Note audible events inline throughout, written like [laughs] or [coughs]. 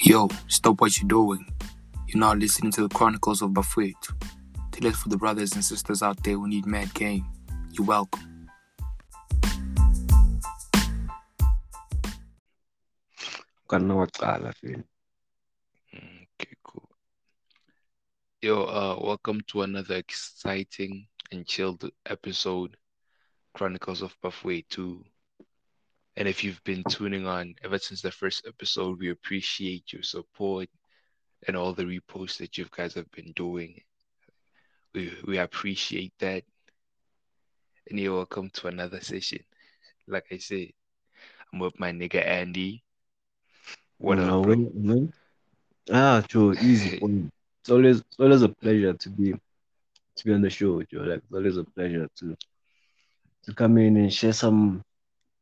Yo, stop what you're doing. You're now listening to the Chronicles of Bafwet. Tell it for the brothers and sisters out there who need mad game. You're welcome. Kanna waqala fini. Okay, cool. Yo, uh, welcome to another exciting and chilled episode, Chronicles of Buffway 2. And if you've been tuning on ever since the first episode, we appreciate your support and all the reposts that you guys have been doing. We we appreciate that. And you're welcome to another session. Like I said, I'm with my nigga Andy. What No, up, bro? when- Ah, Joe, easy. [laughs] It's always it's always a pleasure to be to be on the show, Joe. Like it's always a pleasure to to come in and share some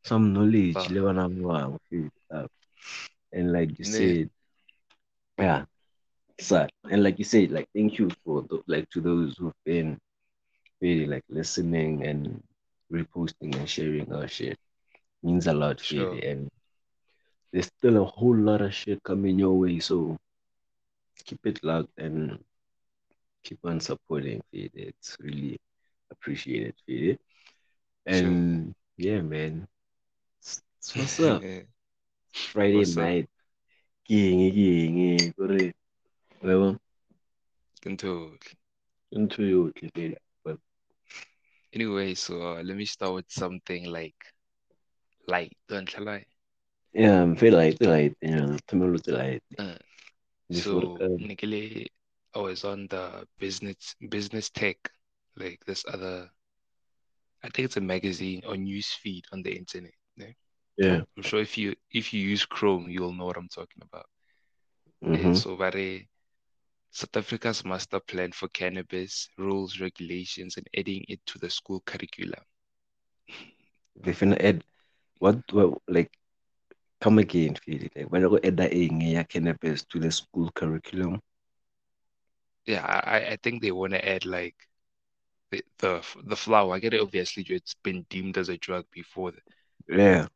some knowledge. Level number one, feel, uh, And like you said, yeah. So and like you said, like thank you for the, like to those who've been really like listening and reposting and sharing our shit. Means a lot, Sure. really. And there's still a whole lot of shit coming your way. So keep it locked and keep on supporting it. It's really appreciated, Fede. And yeah, man. S- s- What's up? Friday What's up? night. King, king, kore. Yabo? Into Into you, Fede. But Anyway, so uh, let me start with something like light, don't you lie? yeah, I'm feel like like you know, tomorrow light. Uh, before so um, Nikile, I was on the business business tech, like this other, I think it's a magazine or news feed on the internet. yeah? Yeah. I'm sure if you if you use Chrome, you'll know what I'm talking about. Mm-hmm. so very South Africa's master plan for cannabis, rules, regulations, and adding it to the school curriculum. They finna add what, what like come again, Fede. Like when I go add that in cannabis to the school curriculum. Yeah, I, I- think they want to add like the, the the flower. I get it. Obviously, it's been deemed as a drug before. The, Yeah.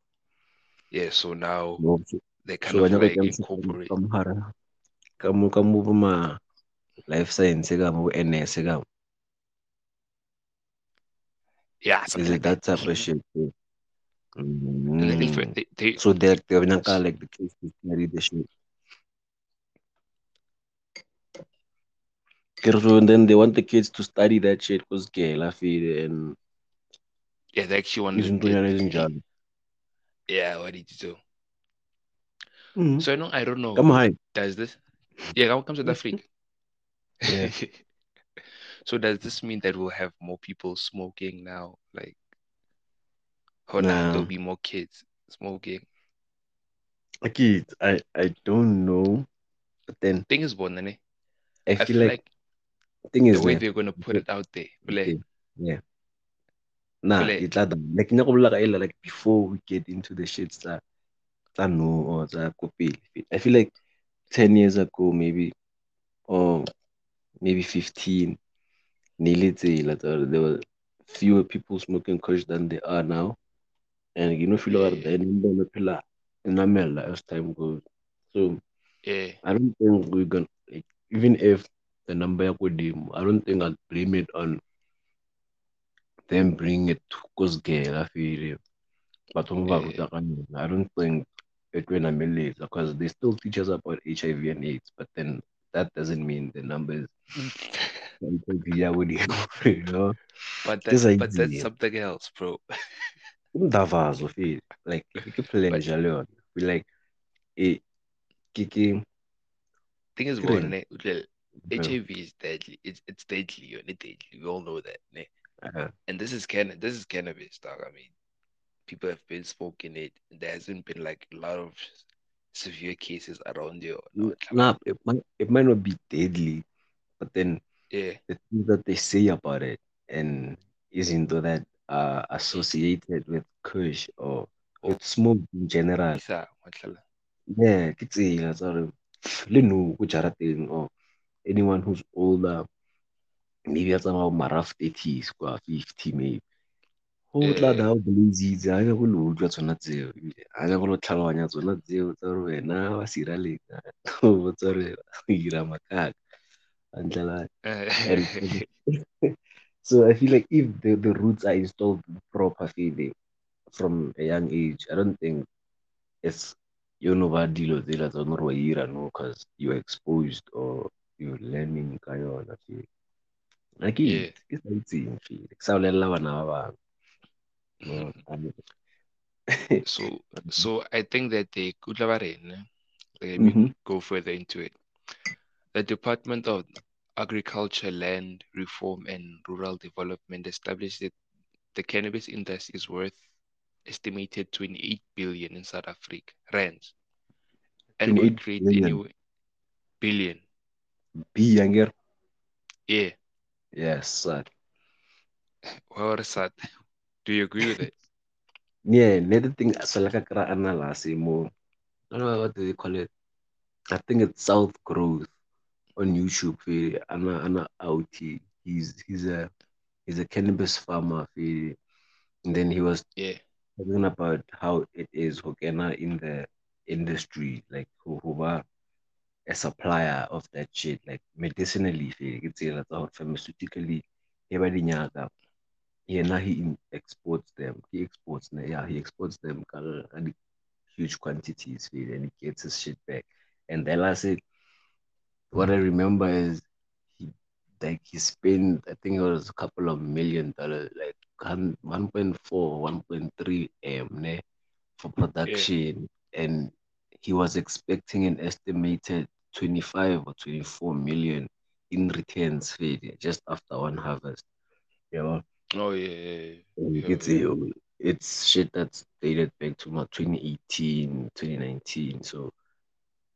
Yeah, so now No, so they kind so of like go incorporate. come hara. Come come over my life science ka mo NS. Yeah, Is it like that type of shit? too? And then they, fir- Mm. they, they So they're they're not like the kids to study the shit. And then they want the kids to study that shit because gay la feel and yeah they actually wanted izinto it. nyana ezinjalo. Yeah, what did you do? Mm-hmm. So I know I don't know. Come high. Does this? Yeah, come come South Africa. Yeah. [laughs] So does this mean that we'll have more people smoking now? Like, or nah, there'll be more kids smoking. Okay, I I don't know, but then Thing is, one, I I feel like, like thing the is way that they're gonna put it out there, like, yeah. Nah, Like- it like like na go bolela ka like before we get into the shit tsa tsa no or ko pele. I feel like 10 years ago maybe or maybe 15 nearly tsa- there were fewer people smoking kush than there are now. And you know feel like the number no pila namela as time goes. So yeah, I don't think we're gonna like even if the number ya kodimo, I don't think I'll blame it on them bring it to Kosgela feel but. I don't think it will ameliorate because they still teach us about HIV and AIDS, but then that doesn't mean the numbers you know. but This that, but idea. that's something else, bro. Like [laughs] ke pleasure leon. We like eh, it kiki Thing is, Kidding. one, ne, well, HIV is deadly. It's it's deadly, you're deadly. We all know that, ne? Uh, And this is can this is cannabis, dog. I mean, people have been smoking it. There hasn't been like a lot of severe cases around here. No, nah, it might it might not be deadly, but then yeah, the things that they say about it and isn't that uh, associated with kush or with smoke in general. Yeah, tsa gore le nou or anyone who's older maybe a tsamaya bo mara 30s kwa 50 maybe go Yeah. tla da o blazitse ga ke go le utlwa tsona tseo ebile ga ke go lo tlhaloganya tsona tseo tsa gore wena wa sira lenga [laughs] o botsa gore o ira makaka Andlela- eh. and [laughs] so I feel like if the, the roots are installed proper feeling from a young age, I don't think it's you know bad deal or that's not what you know because you're exposed or you're learning ka yona feel. Like Yeah. it, it's something feel. Ke sa bolelela bana ba bang. No, I mean, so so I think that they could have let me go further into it. The Department of Agriculture, Land Reform and Rural Development established that the cannabis industry is worth estimated 28 billion in South Africa rands and would create billion. anyway billion. be younger. Yeah. Yes, sir. What is that? Do you agree with it? [laughs] Yeah, another thing so like I can analyze more. I don't know what do they call it. I think it's South Growth on YouTube. Anna Anna Auti. He's he's a he's a cannabis farmer. And then he was Yeah. talking about how it is Hokena in the industry, like who who are a supplier of that shit, like medicinally, eh, it's a lot pharmaceutically, everybody nyaga. Yeah, now he exports them. He exports them. Yeah, he exports them huge quantities, eh, and he gets his shit back. And then I said, what I remember is he like he spent I think it was a couple of million dollars, like hun- 1.4, 1.3 M ne, for production, and he was expecting an estimated 25 or 24 million in returns fee just after one harvest. You know, Oh yeah. yeah, yeah, it's it's shit that's dated back to about 2018, 2019. So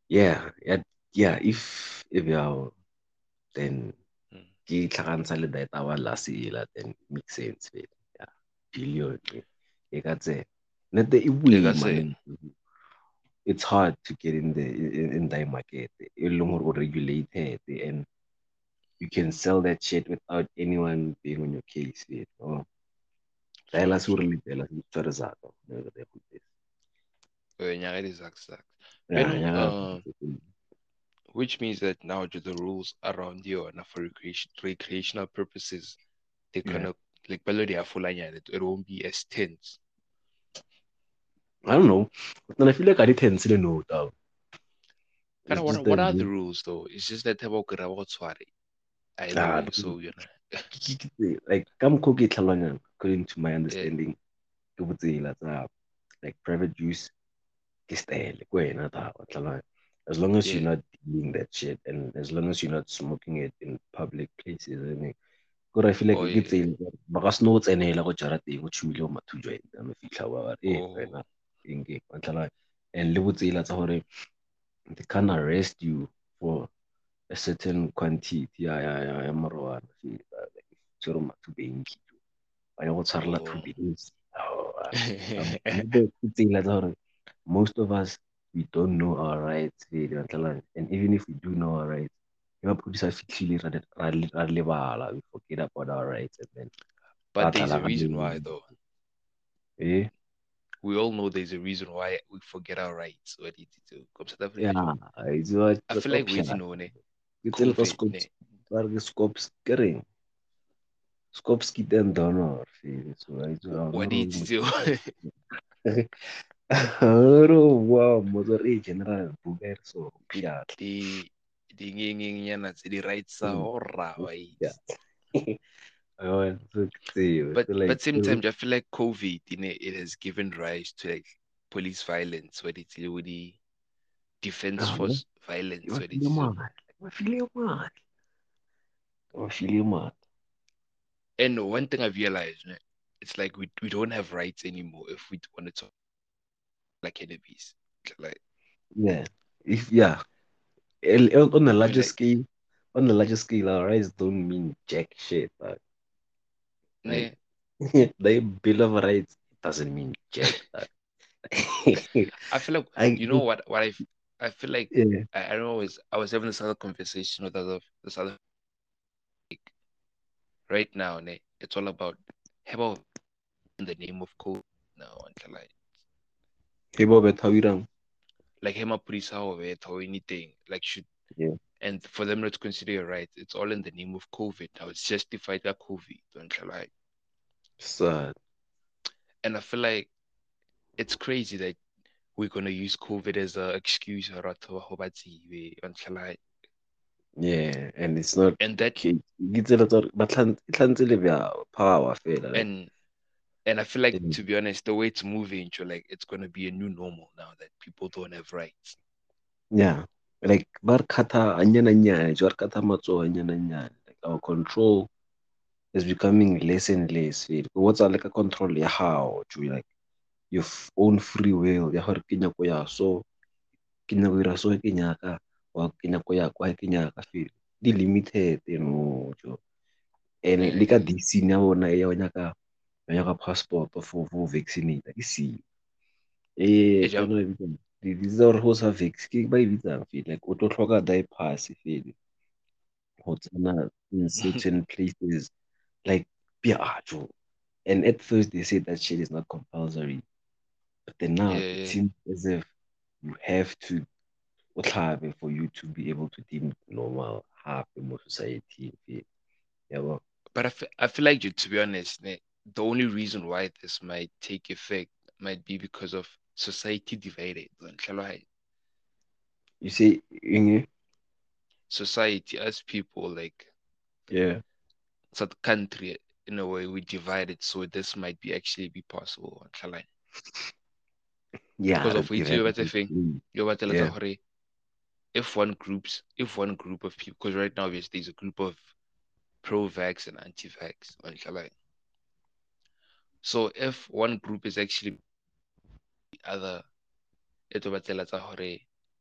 yeah, yeah, yeah. If if you're then Mm. ke tlhagantsha le data wa la sela then it makes sense fela yeah billion e ka tsena nete e boima. It's hard to get in the in, in the market regulated and you can sell that shit without anyone being on your case you know Dahil Sure, sa sure. rilipela sa zako nyaga di zak zak. yeah uh, which means that now the rules around you are for recreation, recreational purposes, they Yeah. kind of like below the afulanya, it, it won't be as tense. I don't know but then I feel like I didn't see the note out Kind of what, what are the rules though? It's just that about what I Ah, know, so you know. ke- ke- ke- like o ke according to my understanding tsa like private use ke style ko wena taba tlhaloganya as long as you're not doing that shit and as long as you're not smoking it in public places I mean kore I feel like Oh, ke yeah. tsela gore ba ka se no go tsenela go jara teng o tshumile go mathu joint a fitlha ba ba re eh Oh. wena eng wa tlhaloganya and le botsela tsa gore they can arrest you for a certain quantity ya ya ya ya marijuana See, uh, like tshwere mathu benki ba ya go tshwarela days Oh, [laughs] tsela tsa gore most of us we don't know our rights and even if we do know our rights ke maphodisa a fitlhile ra di- ra le- ra lebala. We forget about our rights and then But there's a reason why though. eh We all know there's a reason why we forget our rights. What did you do? Africa. yeah it's what I feel like we didn't know tsela tsa COVID, scopes ne. ba re ke scopes ke reng scopes ke ten donor fee so I don't know What did you do? Wow, Mozart General Buger so yeah. Di di ngingingnyana tse di rights tsa Mm. horra wa. Oh, so tseo, But so like but same time, I feel like COVID, you know, it has given rise to like police violence, where it's the defense Ah, force violence, feel it's. Wa feel mad. Wa feel mad. and one thing I've realized, it's like we we don't have rights anymore if we want to talk like cannabis. Like Yeah. If yeah. On the larger like- scale, on the larger scale, our rights don't mean jack shit. But ne, like, the Bill of Rights doesn't mean jack. [laughs] I feel like I you know what what I I feel like yeah. I, I don't know is I was having this other conversation with other this other like, right now, ne, it's all about how about in the name of code now until like Hey, Bob, how you doing? like him up or anything like should Yeah. And for them not to consider it right it's all in the name of COVID now it's justified by COVID until like Sad. and I feel like it's crazy that we're gonna use COVID as an excuse or Yeah, and it's not and that okay. Ditsela tsa gore ba tlan- tlantse le bja power and and I feel like Mm. to be honest, the way it's moving, you're like it's gonna be a new normal now that people don't have rights. Yeah. Like ba re kgatha hanyane-nyane, ba re kgatha matsoho hanyane-nyane. Like our control is becoming less and less. What's like a control ya hao, to like your own free will ya gore ke nyako ya so ke nyako ira so ke nyaka wa ke nyako ya kwa ke nyaka fela. Di limited you know, jo. And Yeah, ka yeah. DC ya bona ya o nyaka ya nyaka passport for for vaccinate ke si. Eh, Eh, ja- bitsang di tsa gore go sa vex ke ba e bitsang fela. Like o tlo tlhoka diapers fela go tsena in certain places. Like piajo ah, and at first they said that shit is not compulsory. But then now Yeah, it yeah. seems as if you have to o tlhabe for you to be able to deem normal hape mo society fela. Yabo But I feel, I feel like you to be honest, the only reason why this might take effect might be because of society divided. you say Inge? Society as people like yeah it's a country in a way we divided so this might be actually be possible yeah because of which dira you ka thing you batla Yeah. if one groups if one group of people because right now obviously there's a group of pro-vax and anti-vax so if one group is actually the other it will batla tsa hore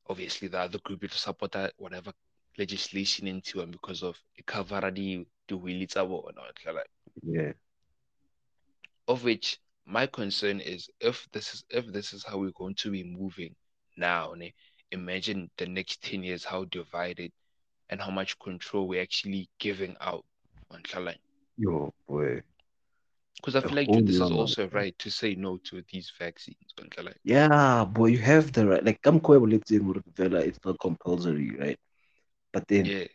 obviously the other group will support that whatever legislation into and because of it cover the the wheelie tsa bona yeah. Of which my concern is if this is if this is how we're going to be moving now ne, imagine the next 10 years how divided and how much control we're actually giving out on yo boy Because I feel like this is also right to say no to these vaccines Shaline. Yeah, boy, you have the right. Like, I'm quite vela, it's not compulsory, right? But then, Yeah.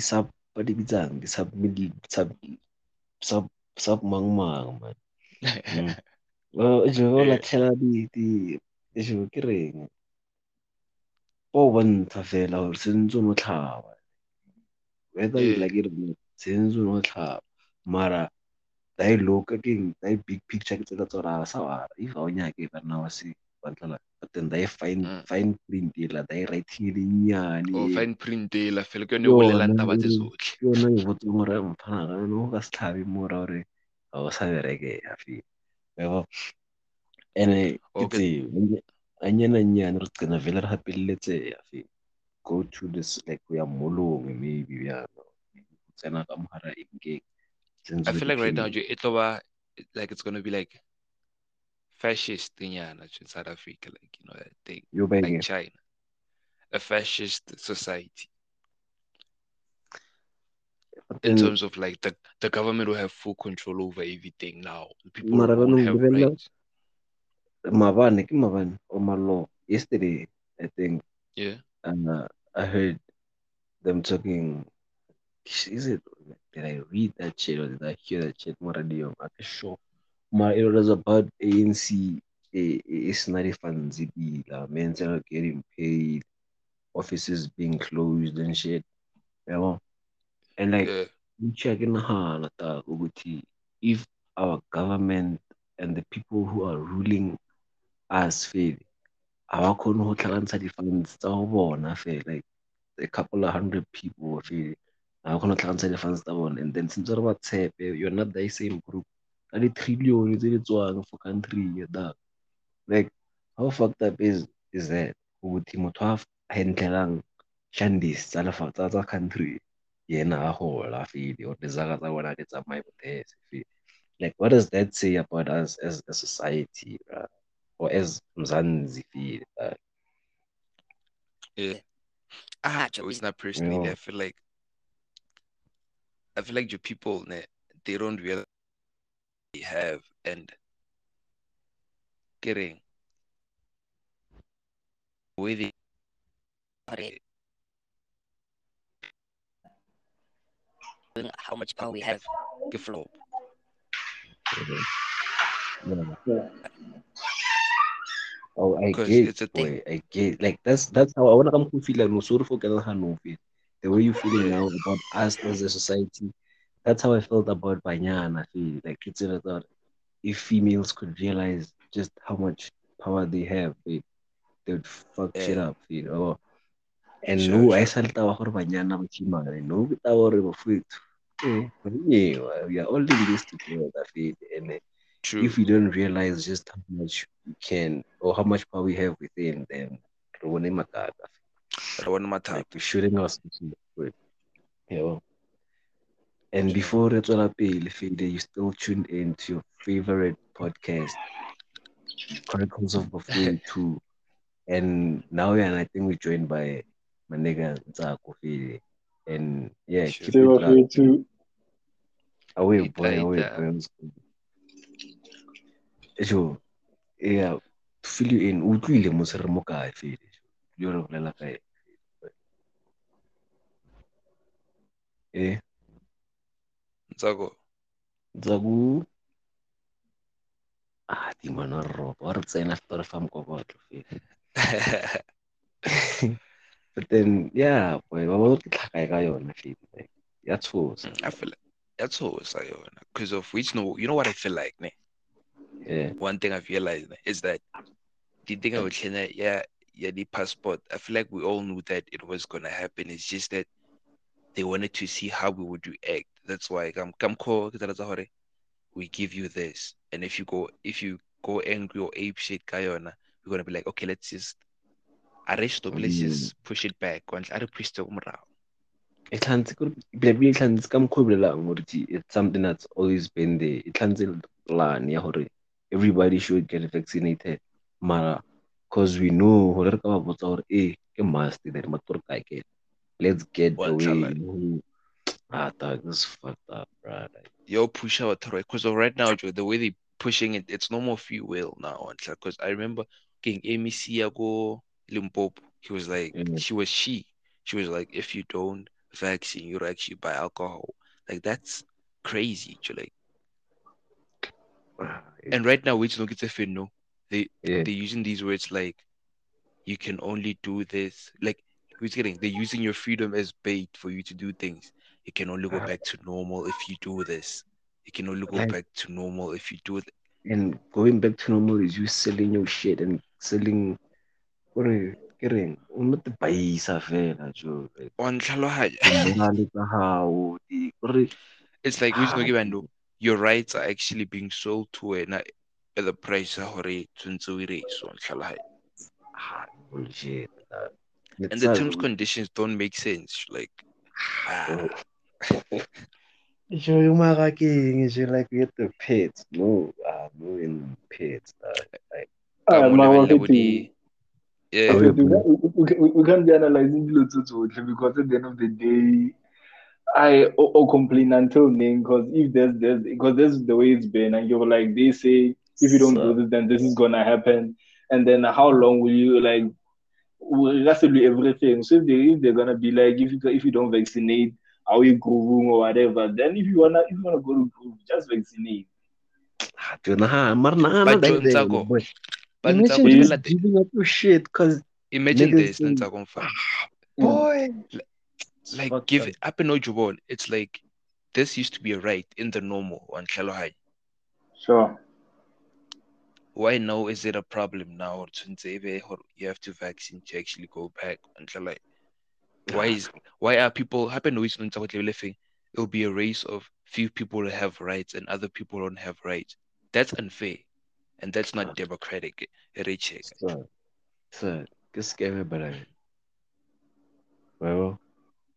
sub di bitsang di sub sub mang mang man. Mm. [laughs] Well, je go la di di je ke reng. O bontsha fela gore sentse no tlhaba. Whether you like it or not, no tlhaba. Mara dai loka king dai big picture ke tsela tsora sa wa if o nya ke bana wa se bantla but then dai fine Mm. fine print la dai writing le nyane. O fine print e la fela ke yone o bolelang taba tse e- tsotlhe. ke yona e botsa gore mphana ka no ka se tlhabe mora gore ga o sa bereke afi yabo ene ke tse anyana nyane re tsena vele re gapeletse afi go to this like we are molong maybe ya tsena ka mogara eng I feel like right now you- it over like it's gonna be like fascist nyana in South Africa, like you know that thing. yo Like benge China. A fascist society. in terms of like the, the government will have full control over everything now. People won't have rights. mabane ke mabane or malo yesterday I think Yeah. and uh, I heard them talking. Is it? Did I read that shit or did I hear that shit? More radio. I'm not sure. My it was about ANC. It's not funds. The men are getting paid, offices being closed and shit. You know? And like, Yeah. checking if our government and the people who are ruling us fail, our who tlhakantsha di-funds tsa ho bona fela like a couple of hundred people feel ga kgona go tlhakantsha di-funds tsa bone and then since re ba tshepe not the same group ka di-trillion tse di tswang for country ya that like how fucked up is is that ukuthi motho a handlelang shandis tsa lefa tsa tsa country yena a gola fele or desaka tsa bona di tsamaye botese fele like what does that say about us as a society bruh? or as Mzansi feel uh, Yeah. Ah, it's not personally. Yeah. I feel like I feel like your people ne, they don't realize have and getting with it how much power we have. ke flop Yeah. Yeah. Oh, I get, it's a thing. boy. I get. Like that's that's how I wanna come to feel like no sorry for getting no feel. The way you feeling now about us as a society, that's how I felt about Banyana. Feel like it's a thought if females could realize just how much power they have, they they would fuck shit up, you know. And Sure, no, I said that gore Banyana ba chimane. No, kita gore bafethu. Eh, yeah, we are all in this together, feel and True. if we don't realize just how much we can or how much power we have within, then re bone makaka. I want my time. Like we shouldn't us with you know. And Sure. before re tswela pele, Fede, you still tuned in to your favorite podcast, Chronicles of Buffalo [laughs] 2. And now yeah, and I think we're joined by my nigga Ntsako Fede. And yeah, Sure. keep Say it what locked. we too. Away, boy, away, ita. boy. Jo, yeah, to fill you in, o utlwile mose re mo kae Fede? Yo re bolela kae? Eh, Ntsako. Ntsako. Ah, di mana roba, wa re tsena feta re fa mokokotlo Fede. But then, yeah, boy, ba bona ke tlhaka ka yona. Like, ya tshosa. I feel like that's always like because of which no you know what I feel like ne? Yeah, one thing I've realized ne, is that the thing I would say yeah yeah the passport I feel like we all knew that it was gonna happen it's just that they wanted to see how we would react. That's why come come call we give you this. And if you go if you go angry or ape shit kayona we're gonna be like okay let's just arrest them let's just push it back. Once I push the umrao tlhantse kore ebile tlhantse ka mokgwa o bolelang gore ke- it's something that's always been there. Tlhantse plan ya gore everybody should get vaccinated. Mara because we know gore re ka ba botsa gore ee eh, ke must then but gore ka ke let's get the One way shot, you ah dog this is fucked up bro. Like, yo push out because right now Joe, the way they pushing it it's no more free will now because I remember getting Amy Siago Limpopo he was like Mm. she was she. She was like if you don't vaccine you'll actually buy alcohol. Like that's crazy Joe, like [sighs] and right now which don't get a no. They yeah. they're using these words like you can only do this. Like who's getting they're using your freedom as bait for you to do things. You can only go Ah. back to normal if you do this. You can only go Like- back to normal if you do th- and going back to normal is you selling your shit and selling what are you o not baisa fela jo like on tlhalohanya. [laughs] di-moral tsa hao it's like which no give your rights are actually being sold to wena at the price of hore tshwantse o ire so on tlhalohanya. bullshit uh, and the a- terms conditions don't make sense like ah, [laughs] Sure, you mara ke eng je like we get the pets no ah no in pets uh, like ka Ah, mo mara lebella bo yeah. We, we, can't- we, we, we can't be analyzing dilo tse tsotlhe because at the end of the day, I or, or complain until then because if there's there's because that's the way it's been and you're like they say if you don't do this then this is gonna happen. And then how long will you like will that's do everything so if they if they're gonna be like if you if you don't vaccinate are we grooving or whatever then if you wanna if you wanna go to groove just vaccinate ah, Jonah, ha, mara nagana But back John then, Tsako, boy. but Imagine Ntsako, that- giving up your shit because imagine niggas this say- Ntsako mfana. boy like fucked give up. it up in Ojibon, it's like this used to be a right in the normal on Tlhalohanya. sure Why now is it a problem now? or tshwantse You have to vaccine to actually go back on Tlhalohanya. Why is why are people happen always on Ntsako Tlhalohanya, It'll be a race of few people who have rights and other people don't have rights. That's unfair. And that's not democratic. Richie. So, so this scary, but I, well,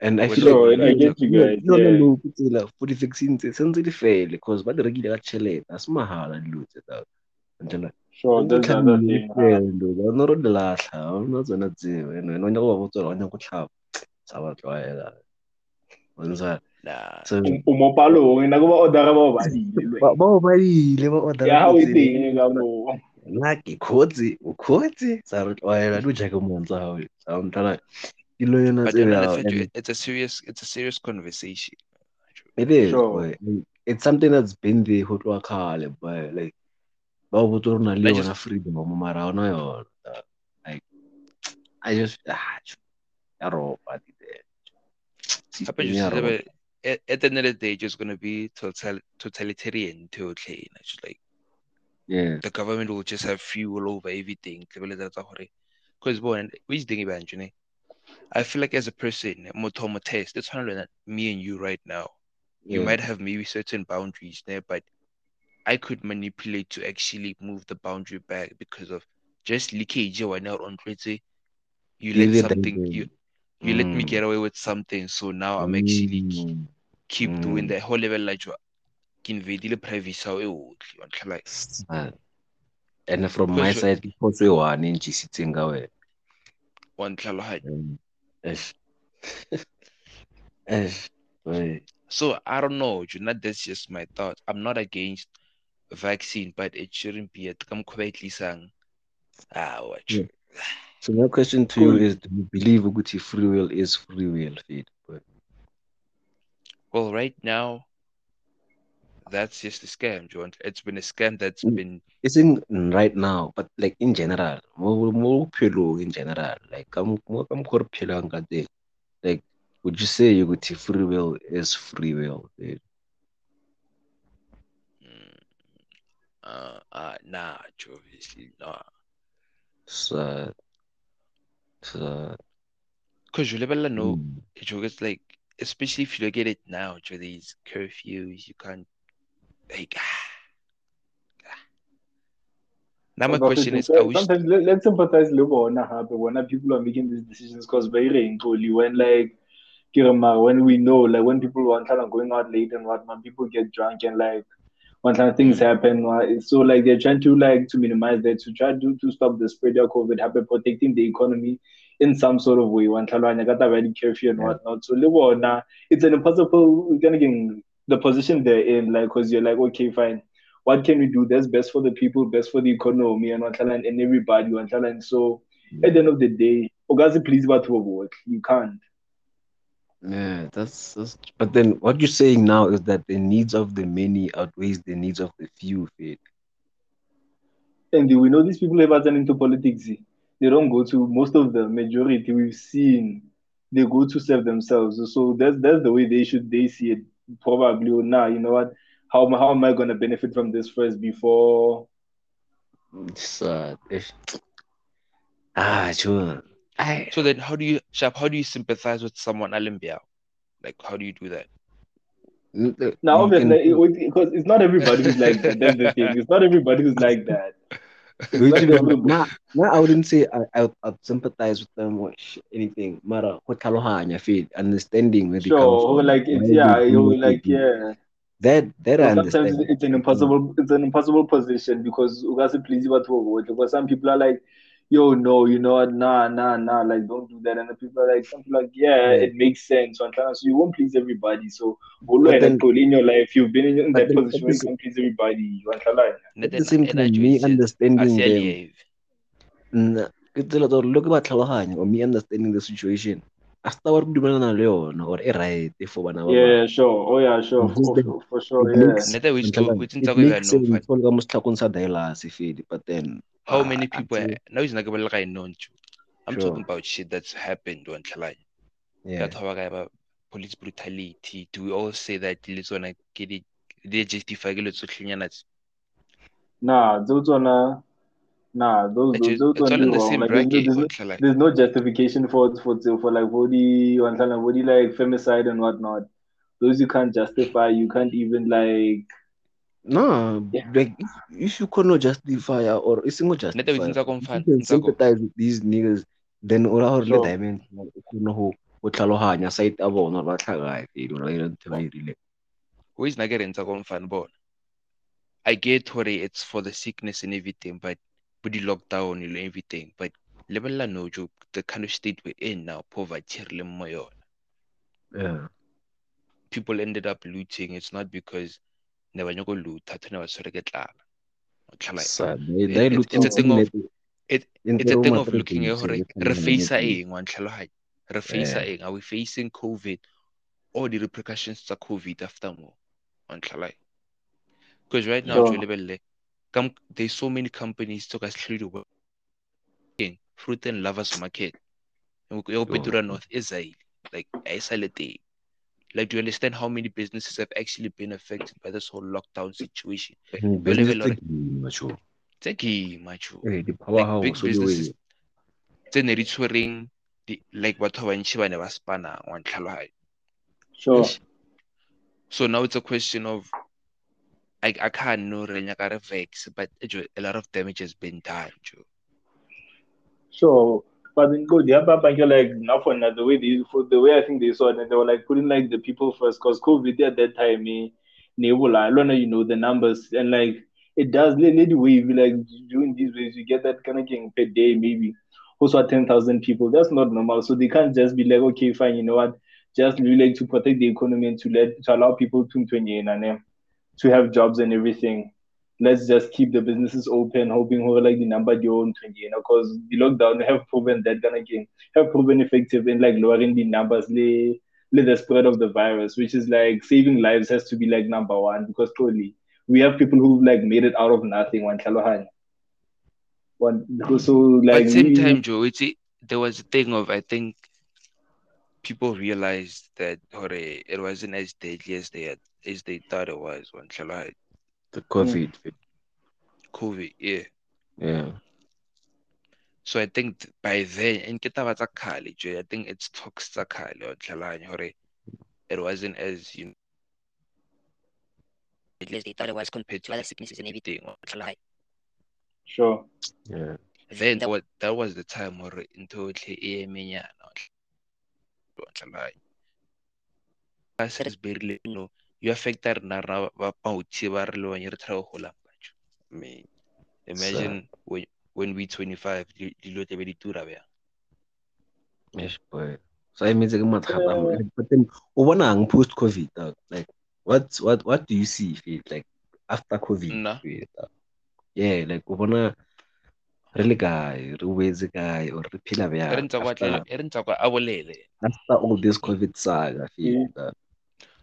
and I Well, feel like I get you guys, No, no, no, it's for the vaccines, it's something di fail because ba di rekile ka tšhelete a se mahala dilo tse tsa until like sure that's the other thing huh? Uh, ba no ro di latlha ga ona tseo and wena o nyaka go ba botsa o nyaka go tlhapa sa ba tlwaela. Bontsha So o mo palong nako ba order ba ba dile ba ba o badile ba order ya ha o pizza teng ka mo nna ke kgotse o kgotse sa re tlwaela di jaaka montsa gago sa o dilo yona tse then bjao, Alefethu, and it's a serious it's a serious conversation. it is Sure. it's something that's been there go tloga kgale boy. Like ba o botse gore o na le I just- yona freedom mara ga ona yona like i just ah tjo, ya ropa di there Hape System you ya that at, at the end of the day, it's just gonna be total totalitarian to Just like yes the government will just have fuel over everything. Because boy, which thing you I feel like as a person, motomo test, that's one that me and you right now. You Yeah. might have maybe certain boundaries there, but I could manipulate to actually move the boundary back because of just leakage or now on Twitter. You let it something them- you you let me Mm. get away with something, so now I'm actually Mm. keep doing Mm. the whole level like you ke invadile privacy ya hao e otlhe wa ntlha like Sad. and from my side ke phoso e one e ntjisitseng ka wena wa ntlhaloganya Um, eish. [laughs] Eish, so I don't know Juna, that's just my thought I'm not against vaccine but it shouldn't be It ka mokgwa ba e ah what Yeah. So my question to Cool. you is, do you believe ukuthi free will is free will, Fade? But well right now that's just a scam John it's been a scam that's Mm. been isn't right now, but like in general, mo mo bophelong in general, like ka mo mo- ka mokgwa re phelang ka like would you say ukuthi free will is free will? Fade? Uh, uh nah obviously nah So, so, because you level no mm, Joe, it's like especially if you look at it now Joe, these curfews you can't like [sighs] [sighs] now my But question it- is I wish sometimes let, let's sympathize le bona hape bona people are making these decisions because ba ireng totally when like ke re mara, when we know like when people want are going out late and whatnot people get drunk and like one time things happen so like they're trying to like to minimize that to try to to stop the spread of covid happen protecting the economy in some sort of way one time got a very curfew and whatnot so it's an impossible gonna get the position they're in like because you're like okay fine what can we do that's best for the people, best for the economy and and everybody Wantalan. So at the end of the day, Ogazi please what. You can't. Yeah, that's, that's. But then what you're saying now is that the needs of the many outweighs the needs of the few, Fade. And we know these people ever turn into politics. They don't go to most of the majority we've seen, they go to serve themselves. So that's that's the way they should they see it. Probably or now, you know what? How, am- how am I gonna benefit from this first before So, if, ah, sure. I, So then, how do you, Sharp? How do you sympathize with someone Alimbiao? Like, how do you do that? Uh, now obviously because it's not everybody who's like that. That's the [laughs] thing. It's not everybody who's like that. It's Which not is- everybody. nah, nah, I wouldn't say I, I would I'd sympathize with them or sh- anything. Mara, go tlhalohanya, feel understanding where they come Sure, from. like it's yeah, you like yeah. That that I sometimes understand. it's an impossible it's an impossible position because Ugasi please what because some people are like, yo, no, you know what, nah, nah, nah, like don't do that. And the people are like, some people are like, yeah, Yeah. it makes sense. So you won't please everybody. So all But right, then- in your life, you've been in, in that then position at where you can't please everybody. You want to lie. At the same time, me understanding them, them. Nna, ke tsela tsa gore le ke ba tlhaloganya or me understanding the situation. A se taba re dumelana le yona or e right for bana ba. Yeah, sure. Oh yeah, sure. For, for, for sure, it yeah. makes- which which it ntse go makes ya no sense go le ka mo setlhakong sa dialysis fedi but then How ah, many people until- now is not gonna like know I'm Sure. talking about shit that's happened on Tlhalanya. yeah That's how I about police brutality. Do we all say that let's wanna get it they justify ke letso tlhenyana Nah, those one, uh, nah, those It's those, just- those it's one all in the wrong. same Like there's no, bracket there's, no, on there's no justification for for for like body one kind of body like femicide and whatnot. Those you can't justify. You can't even like no Yeah. like if, if you cannot justify or it's not Neta justify within if you mfana, can Ntsako. sympathize with these niggas then o ra gore le Sure. dimension o kgone go go tlhaloganya side ya bona ba tlhagae fedi ora ira ntho ba e rileng Who is getting Tsako mfana bona? I get what it's for the sickness and everything, but with the lockdown and everything, but level no joke, the kind of state we're in now, poverty re leng mo yona. yeah people ended up looting, it's not because ne ba nyako loot, thato ne ba tshwere ke tlala. O tlhala- Sa- they- It- they it- look it's a thing of- it- It's a thing of looking at eh, re facea tlhaloganya eng? Wa ntlhalohanya re facea eng? Are we facing covid? Or the repercussions tsa covid after more wa ntlhalai because right now jo lebelle there's so many companies tse ka se tlhole di fruit and lovers market. Ya go Pitura north e zaile like a e sa le teng like do you understand how many businesses have actually been affected by this whole lockdown situation Mm, Jwale business be tse lore- kima, tjo. tse ke macho Eh, like powerhouse big all the way. businesses tse ne di tshwereng di- like batho ba bantšhi ba ne ba spanang wa ntlhalohanya Sure. so now it's a question of I, I can't know re nyaka re vex but a lot of damage has been done jo. Sure. But then go the other bank like now for the way they for the way I think they saw it and they were like putting like the people first because COVID at that time eh, I don't know, you know, the numbers and like it does lady you like doing these ways, you get that kind of thing per day, maybe also ten thousand people. That's not normal. So they can't just be like, okay, fine, you know what, just really like to protect the economy and to let to allow people to then to have jobs and everything let's just keep the businesses open, hoping who like the number you own 20, you know, because the lockdown have proven that kind of game, have proven effective in like lowering the numbers, le the spread of the virus, which is like saving lives has to be like number one because totally we have people who like made it out of nothing. One Shalohan. One so like at the same time joe it's it, there was a thing of i think people realized that hore, it wasn't as deadly as they had as they thought it was wa ntlhalohanya The COVID. Mm. covid yeah Yeah. So I think by then, in ke taba tsa I think it's talks tsa kgale wa ntlhaloganya hore it wasn't as you know, At least they thought it was compared to other sicknesses and everything. wa ntlhaloganya. sure. Yeah. then That- what that was the time where hore ntho yotlhe e emenyana wa ntlha- wa ntlhaloganya. Ka se se berile no you affecta rena rena ba bautsi ba re le banye re try go gola batho. I mean imagine when when we 25 di- dilo tlabe di tura bjang Yes, boy. So I mean, it's like mathata. But then, o bonang post COVID, dog? Like, what, what, what do you see? Feel like after COVID? Nna? feel, dog? Yeah, like o bona re le kae, re wetse kae, or re phela re bjang ntse kwa after, tlela- e re ntse kwa a bolele after all this COVID saga, feel, Yeah.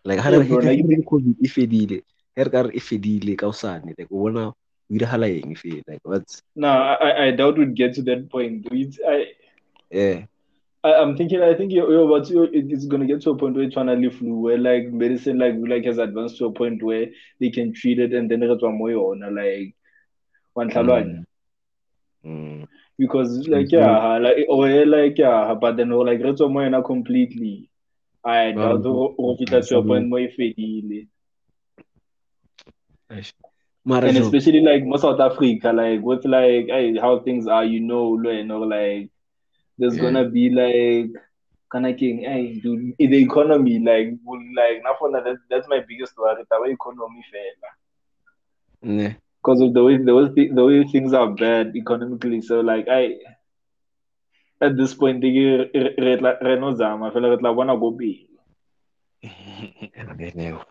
Dog? Like, ha Yeah, re bro, ha like- re COVID e fedile, ha re ka re e fedile ka hosane, like o bona o diragala eng feel, like what's, No, I, I- I doubt we'd get to that point. It's, I, yeah, I, I'm thinking. I think you're, you're about to, it's gonna get to a point where it's finally flu, where like medicine like like has advanced to a point where they can treat it and then it's one more on like one Mm. Mm. because like yeah like or like yeah but then like it's one more completely. I Well, doubt o- o fitla to a some- point more fedile. Eish. Mara and especially like most South Africa, like with like hey, how things are, you know, you know, like there's Yeah. gonna be like kind of king, hey, dude, in the economy, like, will like now for that, that's my biggest worry. The way economy fail ne, because of the way the way the way things are bad economically. So like I. At this point, they re- re- re- re- no zama. I feel like I wanna go big.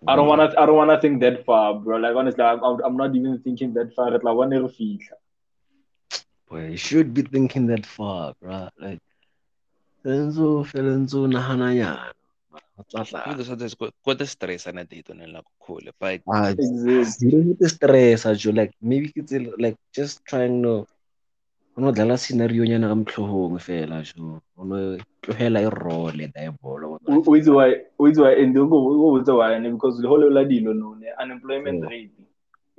I don't wanna. I don't wanna think that far, bro. Like honestly, I'm, I'm I'm not even thinking that far. Like, I wanna feel. Boy, you should be thinking that far, bro. Like, senzo felenzo nahananya. Even sometimes ko ko the stress ana dito nela ko khole but Ah, you don't need to stress, Ajo. Like, maybe it's like just trying to. Ono dlala scenario nyana ka motlhogong fela jo. Ono tlogela e role da e bolo. Which why, which why, and don't go, why, because the whole of no, unemployment Yeah. rate,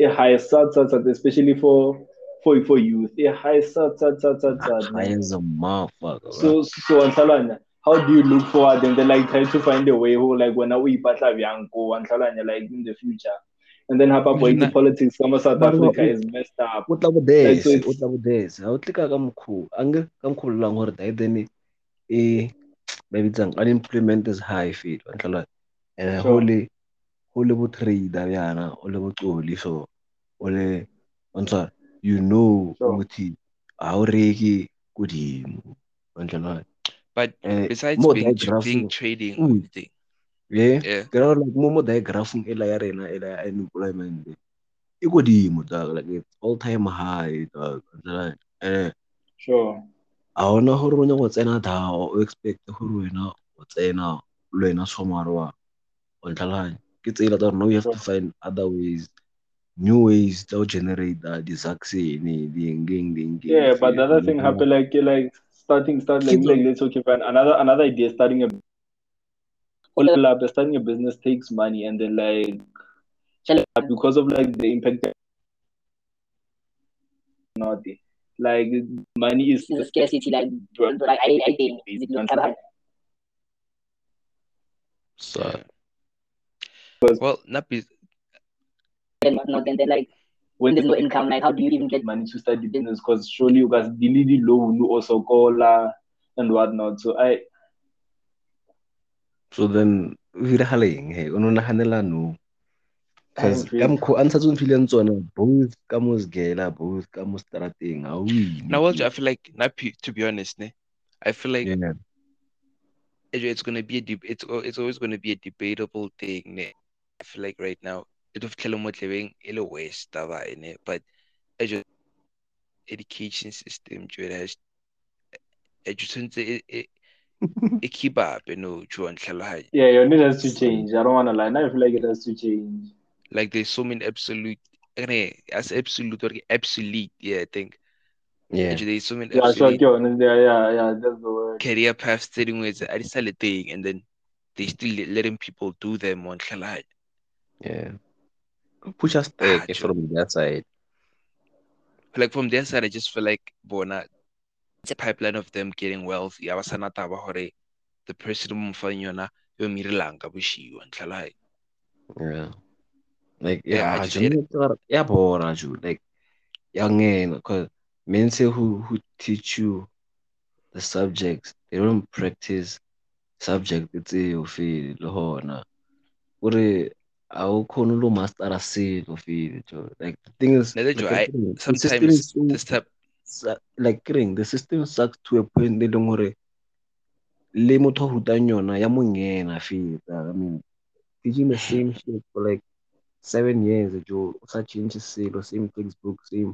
a high, sad, sad, sad, especially for for for youth, a high, sad, sad, sad, sad, sad. Ah, high man. as a motherfucker. So so Antalanya, how do you look forward and then like try to find a way who like when we patla bianco Antalanya like in the future, and then hapa boy the Nah. politics from South But Africa is messed up. o tla bo Like, so dese it's- o tla bo dese ha o tle ka ka mokgwa a nke ka mokgwa o lang then e ba bitsang unemployment is high fit wa ntlhala and Sure. go le go le bo trader bjana o le bo tsoli so o le you know Sure. ukuthi ha o reke kodimo wa ntlhala but eh besides mo being diagraphing being trading Mm. everything yeah Yeah. ke ra like mo mo diagrapheng e la ya rena e la ya unemployment e godimo dog like it's all time high dog Like, eh Sure. a ona gore o nyaka go tsena dao o expect gore wena o tsena le wena somare wa o ntlhalanya ke tsela tsa gore now you have to find other ways new ways to generate uh, di-success ding ding ding Yeah, but the other thing happened like like starting start like like let's okay fine. Another another idea starting a all lab starting a business takes money and then like because of like the impact not the- like money is the scarcity like like I I think Based it on looks like so Yeah. Because- Well, Napi, and whatnot and then like when when there's no income like how do you even get money to start the business because surely you guys delete loan also call uh, and whatnot. So I so then o hiregaleng he o ne o naganela no because ka mokgwa a ntse o mfileng tsone both ka mo segela both ka mo strateng ga o now well, I feel like Napi, to be honest, ne, I feel like yeah. it- it's gonna be a deb- it's it's always gonna be a debatable thing. Ne? I feel like right now it of Kilomotleving in a waste taba, ne? but I just education system it has education it, it, it keep up, you know, Juan Khalahaj. yeah, your need has to change. I don't wanna lie. Now I feel like it has to change. Like there's so many absolute as absolute or obsolete, yeah, I think. yeah Actually, there's so many Yeah, sure, absolute okay, honest, yeah, yeah, yeah, that's the word. career paths sitting with a thing and then they still le- letting people do them on Khalahaj. yeah push us back Ah, Joe. from that side like from their side, I just feel like Bona, it's a pipeline of them getting wealthy. I was taba hore the person mo fang yona yo mirilang ka boshiwa ntlhala yeah like Yeah, yeah, I yeah just yeah bora ju like young because men say who who teach you the subjects they don't practice subject tseo feel le hona ore a o khone lo mastera selo feel jo like the thing is like, I- saying, the system sometimes this type like kidding the system sucks to a point e leng hore le motho a rutang yona ya mongena feta. I mean teaching the same shit for like seven years jo o sa change selo same textbook same